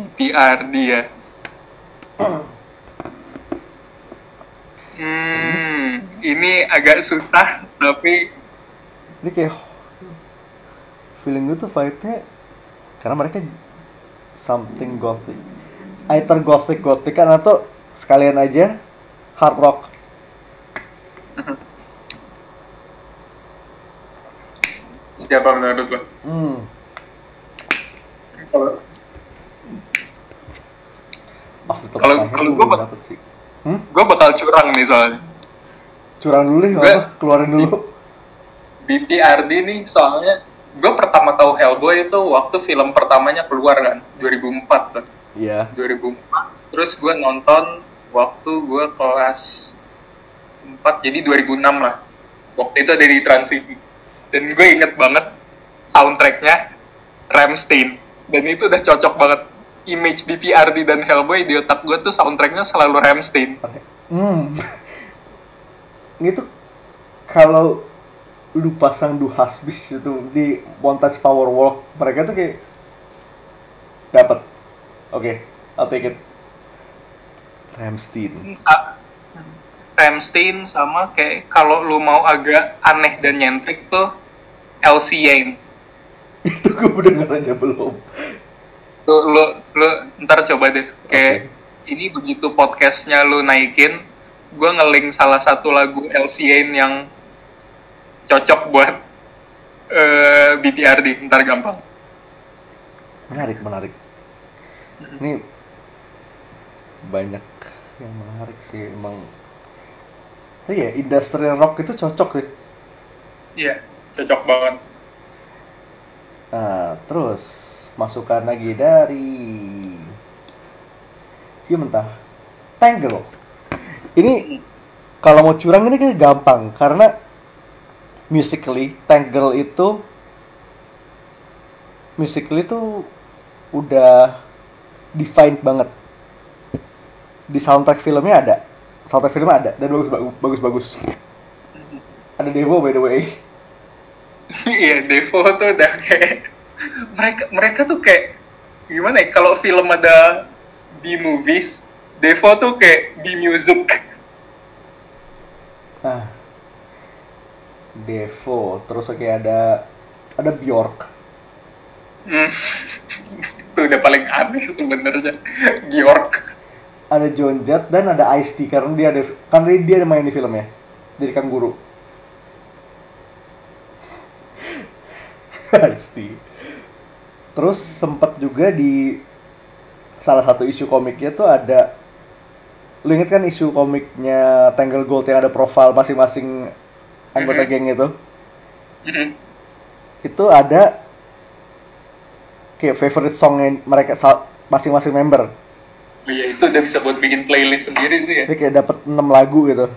BPRD ya. Hmm, ini agak susah tapi Ini kayak feeling gue tuh vibe-nya karena mereka something gothic. Either gothic gothic kan atau sekalian aja hard rock. siapa menurut lo? Hmm. Kalau Kalau- kalau gue bak- sih. Hmm? gue bakal curang nih soalnya. Curang dulu deh, nggak Gue- apa, keluarin dulu. BPRD nih soalnya gue pertama tahu Hellboy itu waktu film pertamanya keluar kan 2004 kan. Iya. 2004 terus gue nonton waktu gue kelas 4 jadi 2006 lah waktu itu ada di Trans TV dan gue inget banget soundtracknya Ramstein dan itu udah cocok banget image BPRD dan Hellboy di otak gue tuh soundtracknya selalu Ramstein Hmm. Ini tuh kalau lu pasang Du Hasbis itu di montage Power Walk, mereka tuh kayak dapat. Oke, I'll take it. Ramstein. Ramstein sama kayak kalau lu mau agak aneh dan nyentrik tuh LC Yang itu gue udah aja belum. Lu, lu, lu ntar coba deh. Kayak ini begitu podcastnya lu naikin, gue ngeling salah satu lagu LCN yang cocok buat eh BTRD. Ntar gampang. Menarik, menarik. Ini banyak yang menarik sih emang. Tapi ya industrial rock itu cocok sih. Iya, cocok banget. Nah, terus masukan lagi dari dia mentah Tangle. Ini kalau mau curang ini kayak gampang karena musically Tangle itu musically itu udah defined banget. Di soundtrack filmnya ada. Soundtrack filmnya ada dan bagus bagus bagus. Ada Devo by the way. Iya, Devo tuh udah kayak mereka mereka tuh kayak gimana ya? Kalau film ada B movies, Devo tuh kayak B music. Nah, Devo, terus kayak ada ada Bjork. Hmm. itu udah paling aneh sebenarnya. Bjork. ada John Jett dan ada Ice T karena dia ada karena dia ada main di filmnya jadi kanguru Ice T terus sempat juga di salah satu isu komiknya tuh ada lu inget kan isu komiknya Tangle Gold yang ada profil masing-masing anggota geng itu? Itu ada kayak favorite songnya mereka masing-masing member. Iya, itu udah bisa buat bikin playlist sendiri sih ya. Dia kayak dapat 6 lagu gitu.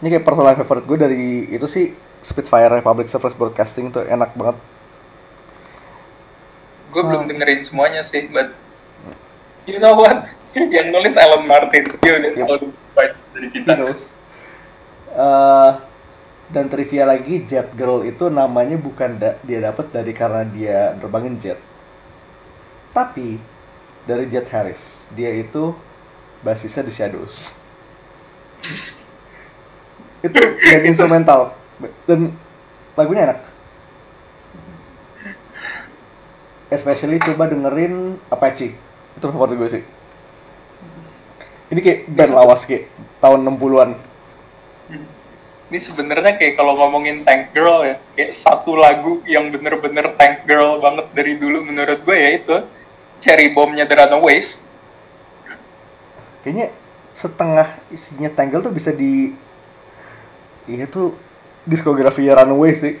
Ini kayak personal favorite gue dari itu sih Spitfire Public Service Broadcasting tuh enak banget. Gue belum dengerin semuanya sih, but you know what? Yang nulis Alan Martin, dia udah Yep. tahu baik dari kita. Terus eh, dan trivia lagi Jet Girl itu namanya bukan da- dia dapat dari karena dia nerbangin jet. Tapi dari Jet Harris. Dia itu basisnya The Shadows. itu dan Itu- instrumental dan lagunya enak. Especially coba dengerin Apache. Itu favorit gue sih. Ini kayak band lawas kayak tahun 60-an. Ini sebenarnya kayak kalau ngomongin Tank Girl ya, kayak satu lagu yang bener-bener Tank Girl banget dari dulu menurut gue ya itu Cherry Bomb-nya The Runaways. kayaknya setengah isinya Tangle tuh bisa di iya tuh diskografi Runaway sih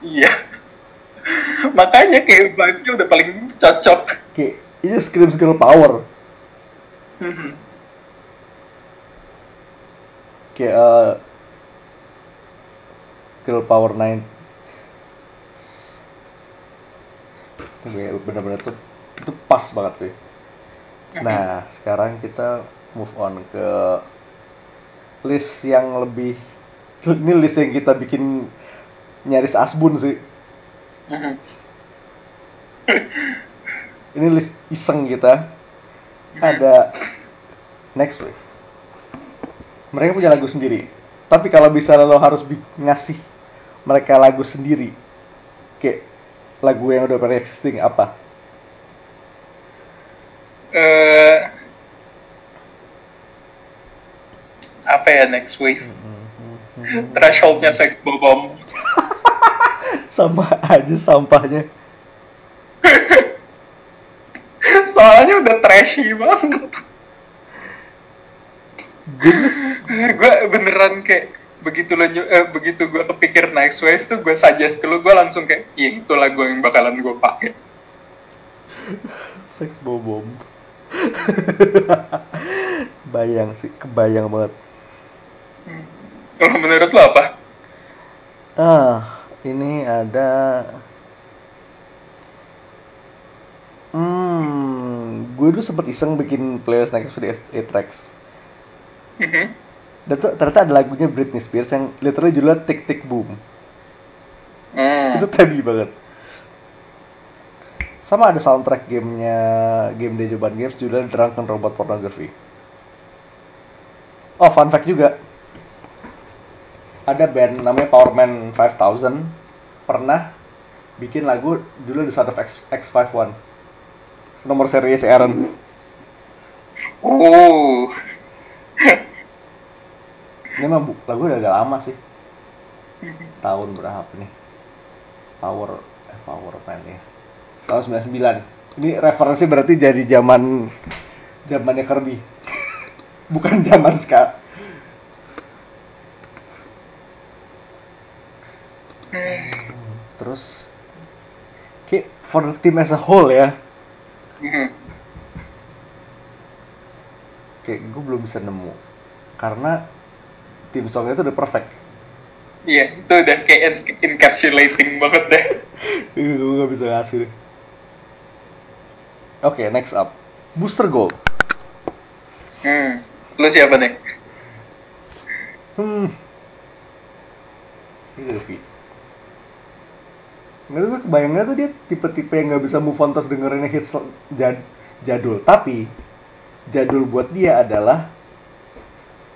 Iya. Makanya kayak vibe-nya udah paling cocok. kayak ini screams girl power Mhm. kayak eh, girl power 9 Itu kayak bener-bener tuh itu pas banget sih nah sekarang kita move on ke list yang lebih ini list yang kita bikin nyaris asbun sih. Ini list iseng kita. Ada next week. Mereka punya lagu sendiri. Tapi kalau bisa lo harus ngasih mereka lagu sendiri kayak lagu yang udah pernah existing apa? Eh, apa ya next wave? Thresholdnya Sex Bomb. sama aja sampahnya. Soalnya udah trashy banget. gue beneran kayak begitu lo eh, begitu gue kepikir next wave tuh gue suggest ke lu gue langsung kayak iya itu lagu yang bakalan gue pakai. Sex bobom. Bayang sih kebayang banget kalau menurut lo apa Ah, ini ada. Hmm, gue dulu sempet iseng bikin playlist next di 8 tracks. Mhm. Dan tuh ternyata ada lagunya Britney Spears yang literally judulnya Tick Tick Boom. Itu tadi banget. Sama ada soundtrack gamenya game Dejoban Games judulnya Drunken Robot Pornography. Oh, fun fact juga. Ada band namanya Powerman 5000 pernah bikin lagu dulu The Sound of X, X51. Nomor seri si Aaron. Oh. ini mah lagu udah agak lama sih. Tahun berapa nih? Power eh, Power Man ya. Tahun 99 ini referensi berarti jadi zaman zamannya Kirby. Bukan zaman sekarang terus kayak for the team as a whole ya Mhm. kayak gue belum bisa nemu karena tim songnya itu udah perfect Iya, itu udah kayak en- encapsulating banget deh. gue gak bisa ngasih deh oke next up Booster Gold Hmm. Lu siapa nih? Hmm. Ini Devi. Nggak tuh kebayangnya tuh dia tipe-tipe yang nggak bisa move on terus dengerin hits jad- jadul. Tapi jadul buat dia adalah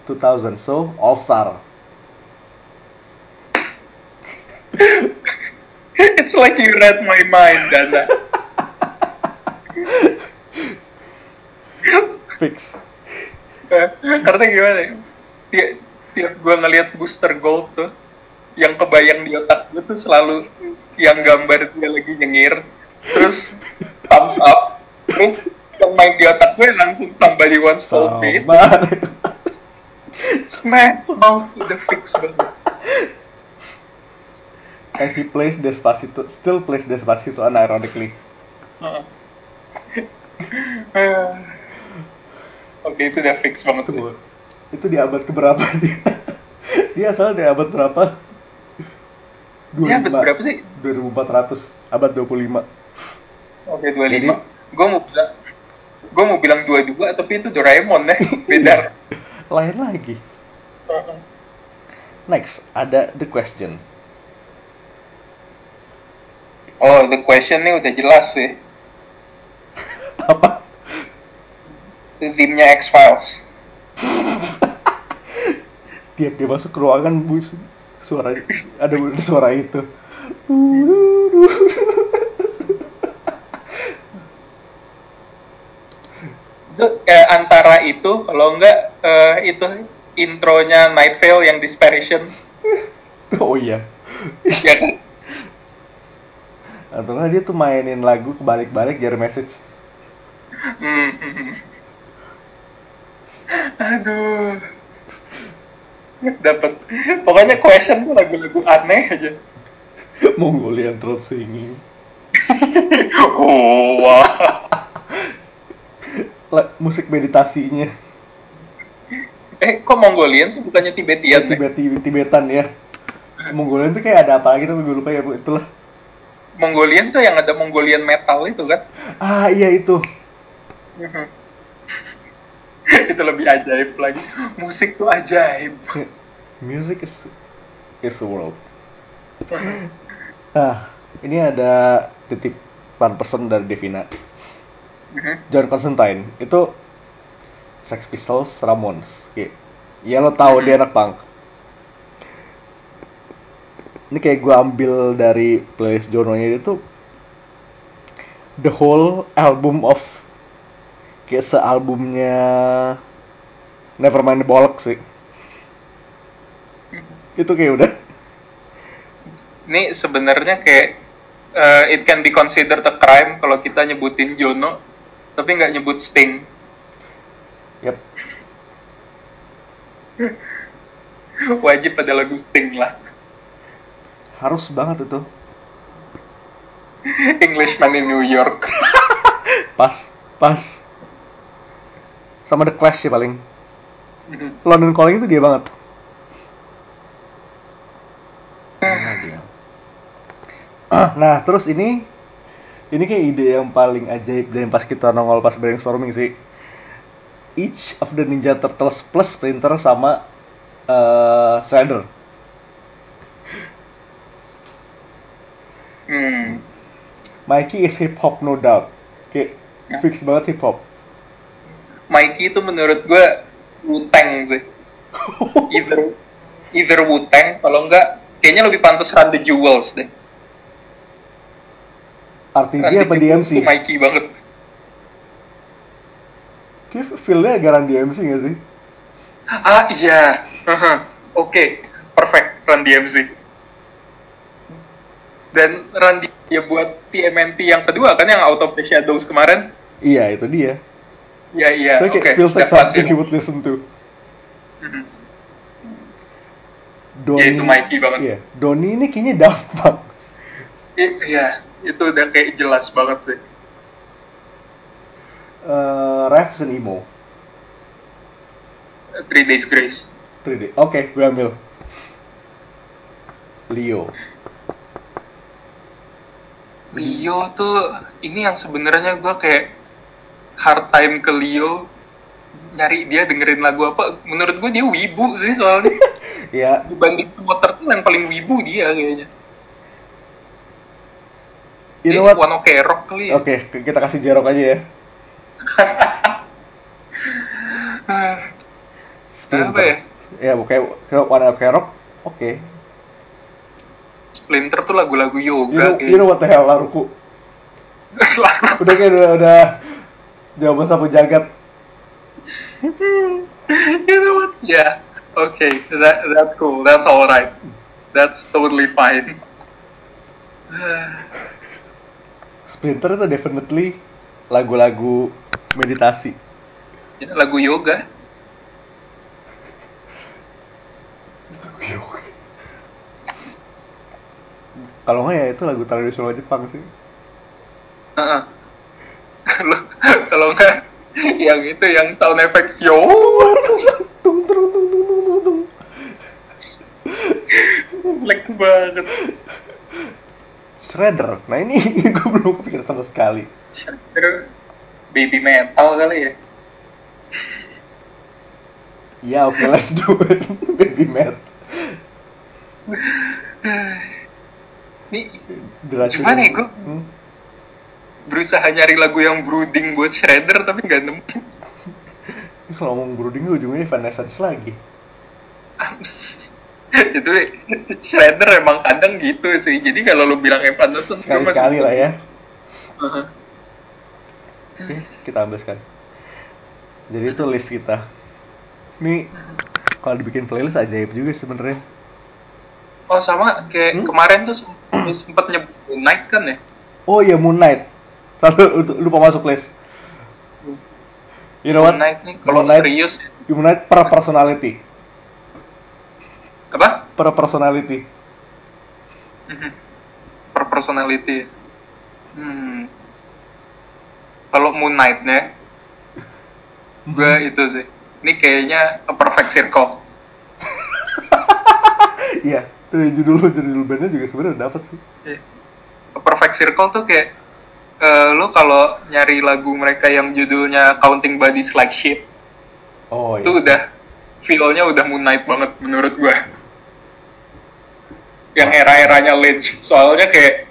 2000 so All Star. It's like you read my mind, Dana. Fix. Karena gimana ya? Tiap, tiap gue ngeliat booster gold tuh, yang kebayang di otak gue tuh selalu yang gambar dia lagi nyengir, terus thumbs up, terus yang main di otak gue langsung somebody once told me, smack mouth udah fix banget. And he plays Despacito, still plays Despacito unironically. Oke itu udah fix banget sih. Itu, itu di abad keberapa dia? dia asal di abad berapa? Ya, berapa sih? 2400, abad 25. Oke 25. Jadi- Gue mau bilang mau bilang 22 tapi itu Doraemon ya beda. Lain lagi. Next, ada the question. Oh the question nih udah jelas sih. Apa? Timnya X Files. Tiap dia masuk ke ruangan, bus suara ada suara itu. Itu eh, antara itu kalau enggak eh, itu intronya Night Vale yang Disparition. Oh iya. ya kan? Atau nggak dia tuh mainin lagu kebalik-balik jadi message. Hmm, hmm, hmm. Aduh. Dapat. Pokoknya question tuh lagu-lagu aneh aja. Mongolian throat singing. Oh, wah. La- musik meditasinya. Eh, kok Mongolian sih bukannya Tibetian? deh? Tibet, Tibet, Tibetan ya. Mongolian tuh kayak ada apa lagi tapi gue lupa ya bu itulah. Mongolian tuh yang ada Mongolian metal itu kan? Ah iya itu. itu lebih ajaib lagi. Musik tuh ajaib. Music is is the world. Nah, ini ada titipan pesan dari Devina. John Constantine itu Sex Pistols, Ramones. Kayak, ya lo tahu dia anak punk. Ini kayak gue ambil dari playlist Jono-nya itu the whole album of kayak sealbumnya Nevermind the Bollocks sih. Itu kayak udah Ini sebenarnya kayak eh, it can be considered a crime kalau kita nyebutin Jono, tapi nggak nyebut Sting. Yep. Wajib ada lagu Sting lah. Harus banget itu. Englishman in New York. Pas, pas. Sama The Clash sih paling. London Calling itu dia banget. Ah, nah, terus ini ini kayak ide yang paling ajaib dan pas kita nongol pas brainstorming sih. Each of the Ninja Turtles plus Splinter sama eh Shredder. Hmm. Mikey is hip hop no doubt. Kayak fix banget hip hop. Mikey itu menurut gue Wu-Tang sih. Either either Wu-Tang, kalau enggak kayaknya lebih pantas Run the Jewels deh. RTG Randy apa DMC? Mikey banget. Kayak feel-nya agak Run DMC gak sih? Ah iya, oke, perfect Run DMC. Dan Run D ya buat TMNT yang kedua kan yang Out of the Shadows kemarin. Iya, itu dia. Iya iya, Itu oke. kayak feels like pas something you would listen to. Mhm. Donnie, Ya, itu Mikey banget. Iya, Donnie ini kayaknya. I- Iya, itu udah kayak jelas banget sih. Eh, Rev and Emo. Three Days Grace. 3D. Oke, gue ambil. Leo. Leo tuh ini yang sebenarnya gue kayak hard time ke Leo nyari dia dengerin lagu apa menurut gue dia wibu sih soalnya Ya, dibanding semua turtle yang paling wibu dia kayaknya you know what? One Ok Rock kali ya Oke, kita kasih jerok aja ya. Splinter. Apa ya? Ya, kayak kayak One Ok Rock. Oke. Splinter tuh lagu-lagu You yoga know, you know what the hell, Laruku? Udah kayak udah, udah jawaban sapu jagat. you know what yeah okay that that's cool that's alright that's totally fine Splinter itu definitely lagu-lagu meditasi. Ya, lagu yoga Kalau nggak ya itu lagu tradisional Jepang sih. Heeh. Kalau kalau nggak yang itu yang sound effect yo Tung tung tung tung tung tung tung. jelek banget. Shredder. Nah ini gue belum kepikiran sama sekali. Shredder baby metal kali ya. Ya oke let's do it. Baby Matt. Ini. Gimana ya, gua- Hmm? Berusaha nyari lagu yang brooding buat Shredder tapi nggak nemu. Kalau ngomong brooding ujungnya Evanescence lagi. itu Shredder emang kadang gitu sih. Jadi kalau lu bilang Evanescence gua masih- Sekali-sekali lah ya. Heeh. Oke, kita ambil sekali. Jadi itu list kita. Ini kalau dibikin playlist ajaib juga sebenarnya. Oh sama kayak Hmm? kemarin tuh sempat, nyebut Night kan ya? Oh iya Moon Knight. Satu lu- lupa masuk list. You know what? Kalau Moon Knight- serius Moon Knight per personality. apa? Per personality. Mhm. per personality. Hmm. Kalau Moon Knight-nya, gue itu sih. Ini kayaknya A Perfect Circle. Iya, dari judul judul bandnya juga sebenarnya dapat sih. A Perfect Circle tuh kayak eh, lo kalau nyari lagu mereka yang judulnya Counting Bodies Like Shit, Oh itu iya. udah feel-nya udah Moon Knight banget menurut gue. Yang era-eranya Lynch. Soalnya kayak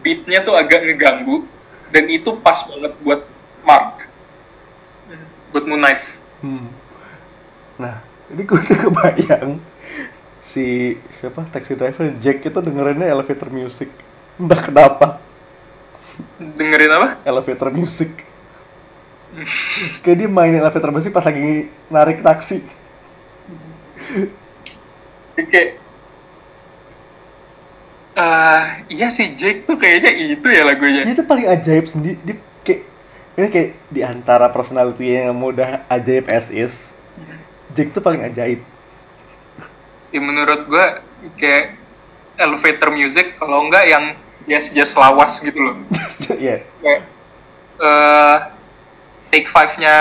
beatnya tuh agak ngeganggu dan itu pas banget buat Mark. Buat Moon Knight. Hmm. Nah, ini gue udah kebayang si siapa taxi driver Jack itu dengerinnya elevator music. Entah kenapa Dengerin apa? elevator music. Kayak dia main elevator music pas lagi narik taksi. Kayak eh iya sih Jake tuh kayaknya itu ya lagunya. Dia itu paling ajaib sendiri. Dia kayak ini kayak di antara personality yang mudah ajaib as is. Jack tuh paling ajaib. Ya, menurut gua kayak elevator music kalau enggak yang yes just lawas gitu loh. Iya. Kayak eh take five-nya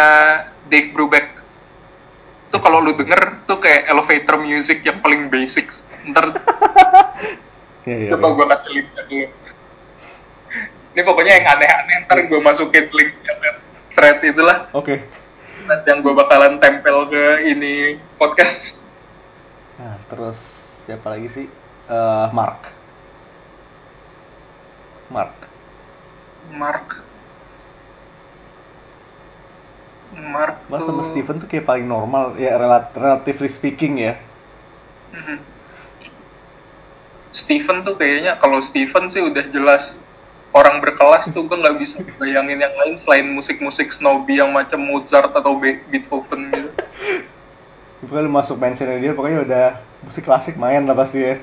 Dave Brubeck. Tuh kalau lu denger tuh kayak elevator music yang paling basic. Ntar Iya, iya. coba gua kasih link dulu. Ini pokoknya yang aneh-aneh ntar gua masukin link thread itulah. Oke. Nanti yang gue bakalan tempel ke ini podcast. Nah, terus siapa lagi sih? Eh, Mark. Mark. Mark. Mark, Mark tuh. sama Steven tuh kayak paling normal ya relat relatively speaking ya. Mhm. Steven tuh kayaknya kalau Steven sih udah jelas orang berkelas tuh gue nggak bisa bayangin yang lain selain musik-musik snobby yang macam Mozart atau Be- Beethoven gitu. Pokoknya lu masuk mentionnya dia pokoknya udah musik klasik main lah pasti ya.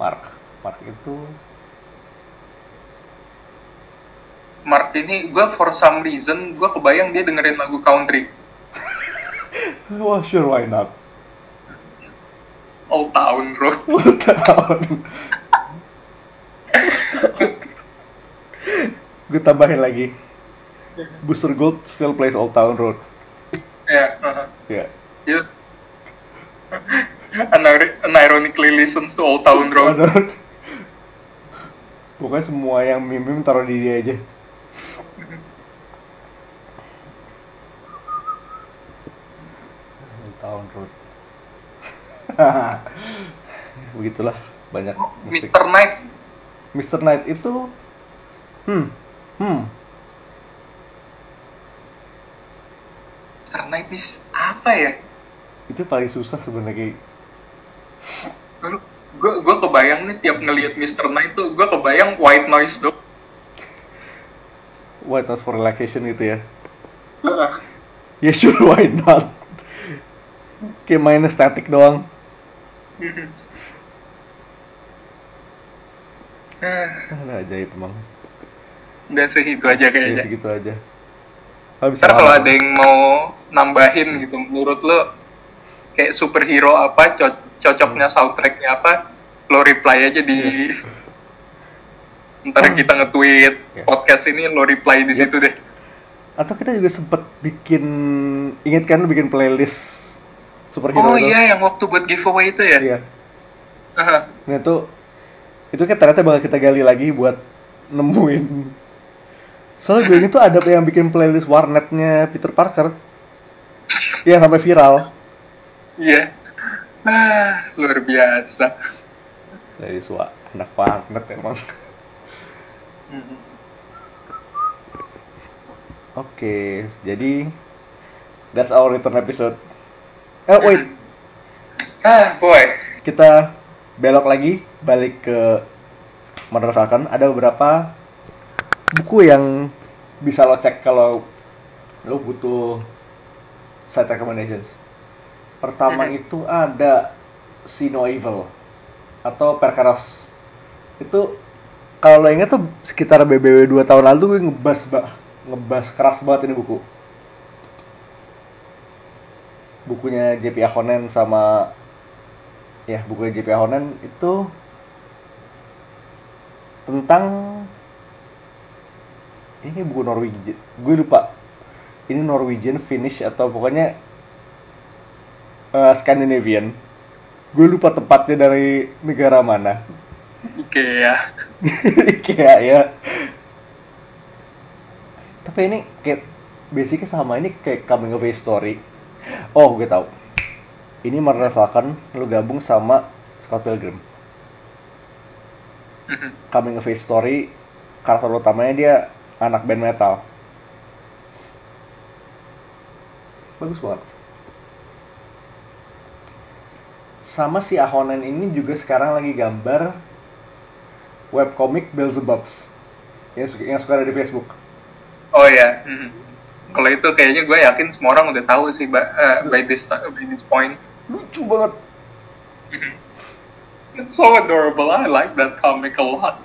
Mark, Mark itu Mark ini gue for some reason gue kebayang dia dengerin lagu country wah sure why not. Old Town Road. Old Town. Gue tambahin lagi. Booster Gold still plays Old Town Road. Ya. Ya. dia Unir- unironically listens to Old Town Road. Pokoknya semua yang meme taruh di dia aja. Town Road. Begitulah banyak musik. Mr. Knight Mr. Knight itu hmm hmm Mr. Knight ini apa ya? itu paling susah sebenarnya Gue gue kebayang nih tiap ngelihat Mr. Knight tuh gue kebayang white noise dong. White noise for relaxation gitu ya? Ya sure why not? Kayak main static doang. Ada ajaib emang. Dan segitu aja ya kayaknya. segitu aja. Habis Ntar kalau ada yang mau nambahin gitu, menurut lo kayak superhero apa, co- cocoknya soundtracknya apa, lo reply aja di. Ntar kita nge-tweet Ya. podcast ini, lo reply di Yep. situ deh. atau kita juga sempet bikin ingat kan bikin playlist superhero Oh itu iya, yang waktu buat giveaway itu ya. iya Aha. nah itu itu kan ternyata bakal kita gali lagi buat nemuin soalnya gue ini tuh ada yang bikin playlist warnetnya Peter Parker yang sampai viral Iya. Ah, luar biasa. dari suara anak warnet emang Hmm. oke jadi that's our return episode eh wait Ah, boy. kita belok lagi balik ke Falcon ada beberapa buku yang bisa lo cek kalau lo butuh side recommendations pertama Mhm. itu ada See No Evil atau Perkaros itu kalau inget tuh sekitar BBW 2 tahun lalu gue ngebas ba- ngebas keras banget ini buku. Bukunya JP Ahonen sama ya buku JP Ahonen itu tentang ini buku Norwegian gue lupa. Ini Norwegian Finnish atau pokoknya eh, Scandinavian. Gue lupa tepatnya dari negara mana Oke ya. kayak ya tapi ini kayak basicnya sama ini kayak coming of age story. Oh gue tahu. Ini Falcon lu gabung sama Scott Pilgrim. Mhm. coming of age story karakter utamanya dia anak band metal. Bagus banget. Sama si Ahonen ini juga sekarang lagi gambar webcomic Beelzebubs yang yang suka ada di Facebook Oh ya. Mhm. Kalau itu kayaknya gue yakin semua orang udah tahu sih ba- eh, by this by this point. lucu banget It's so adorable. I like that comic a lot.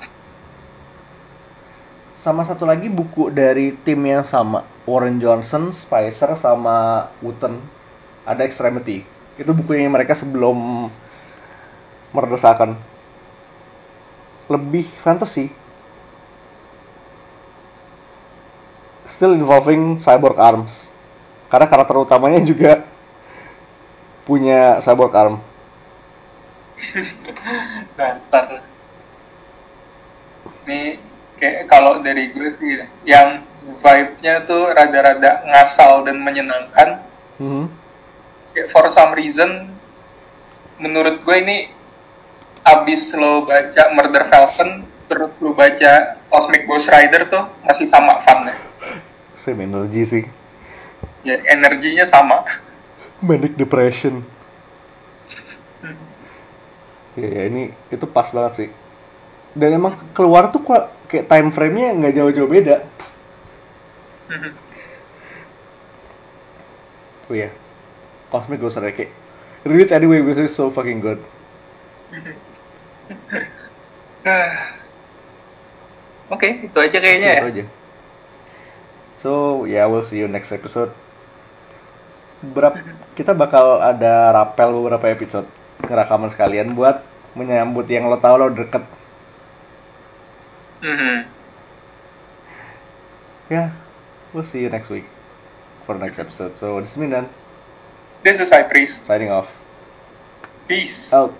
sama satu lagi buku dari tim yang sama Warren Johnson, Spicer sama Wooten ada Extremity itu bukunya mereka sebelum Murder Falcon lebih fantasy still involving cyborg arms karena karakter utamanya juga punya cyborg arm Dasar. Ini kayak kalau dari gue sih ya, yang vibe-nya tuh rada-rada ngasal dan menyenangkan. Mhm. Kayak for some reason, menurut gue ini abis lo baca Murder Falcon terus lo baca Cosmic Ghost Rider tuh masih sama funnya. Same energy sih. Ya energinya sama. Manic depression. Ya, ya ini itu pas banget sih. Dan emang keluar tuh kayak time frame-nya nggak jauh-jauh beda. Hmm. Oh ya yeah. Cosmic Ghost Rider kayak read anyway because it's so fucking good. Hmm. Eh, oke, okay, itu aja kayaknya itu ya. Aja. So, yeah, we'll see you next episode. Berapa, kita bakal ada rapel beberapa episode rekaman sekalian buat menyambut yang lo tau lo deket. Mm -hmm. Yeah, we'll see you next week for next episode. So, this is Minan. This is High Priest. Signing off. Peace. Out.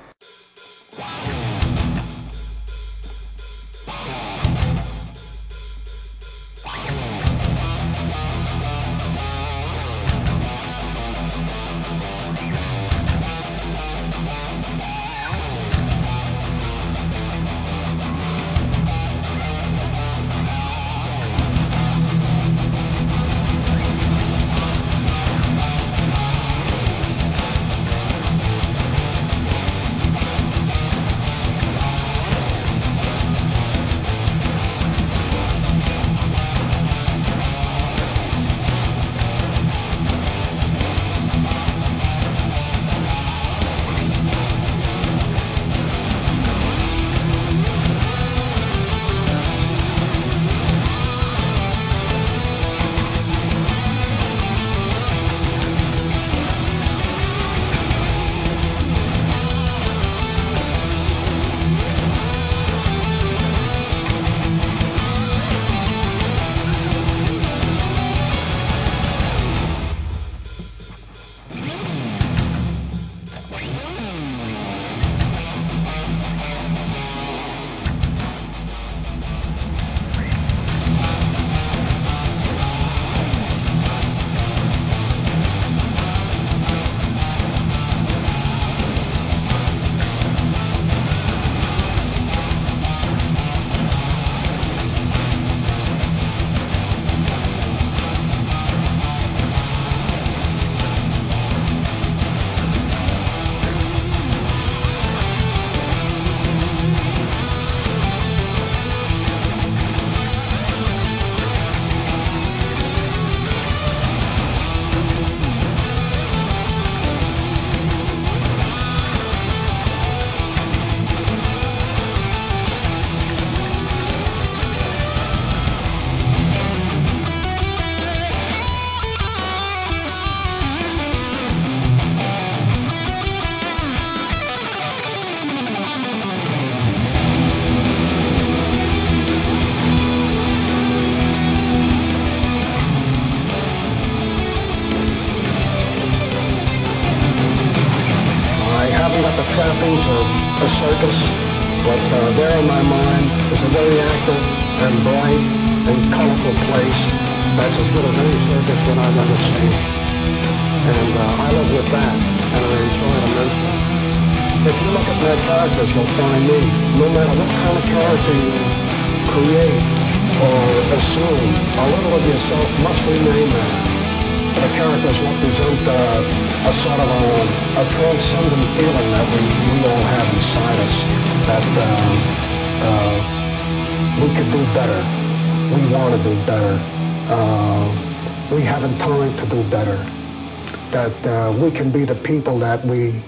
be the people that we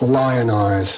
lionize.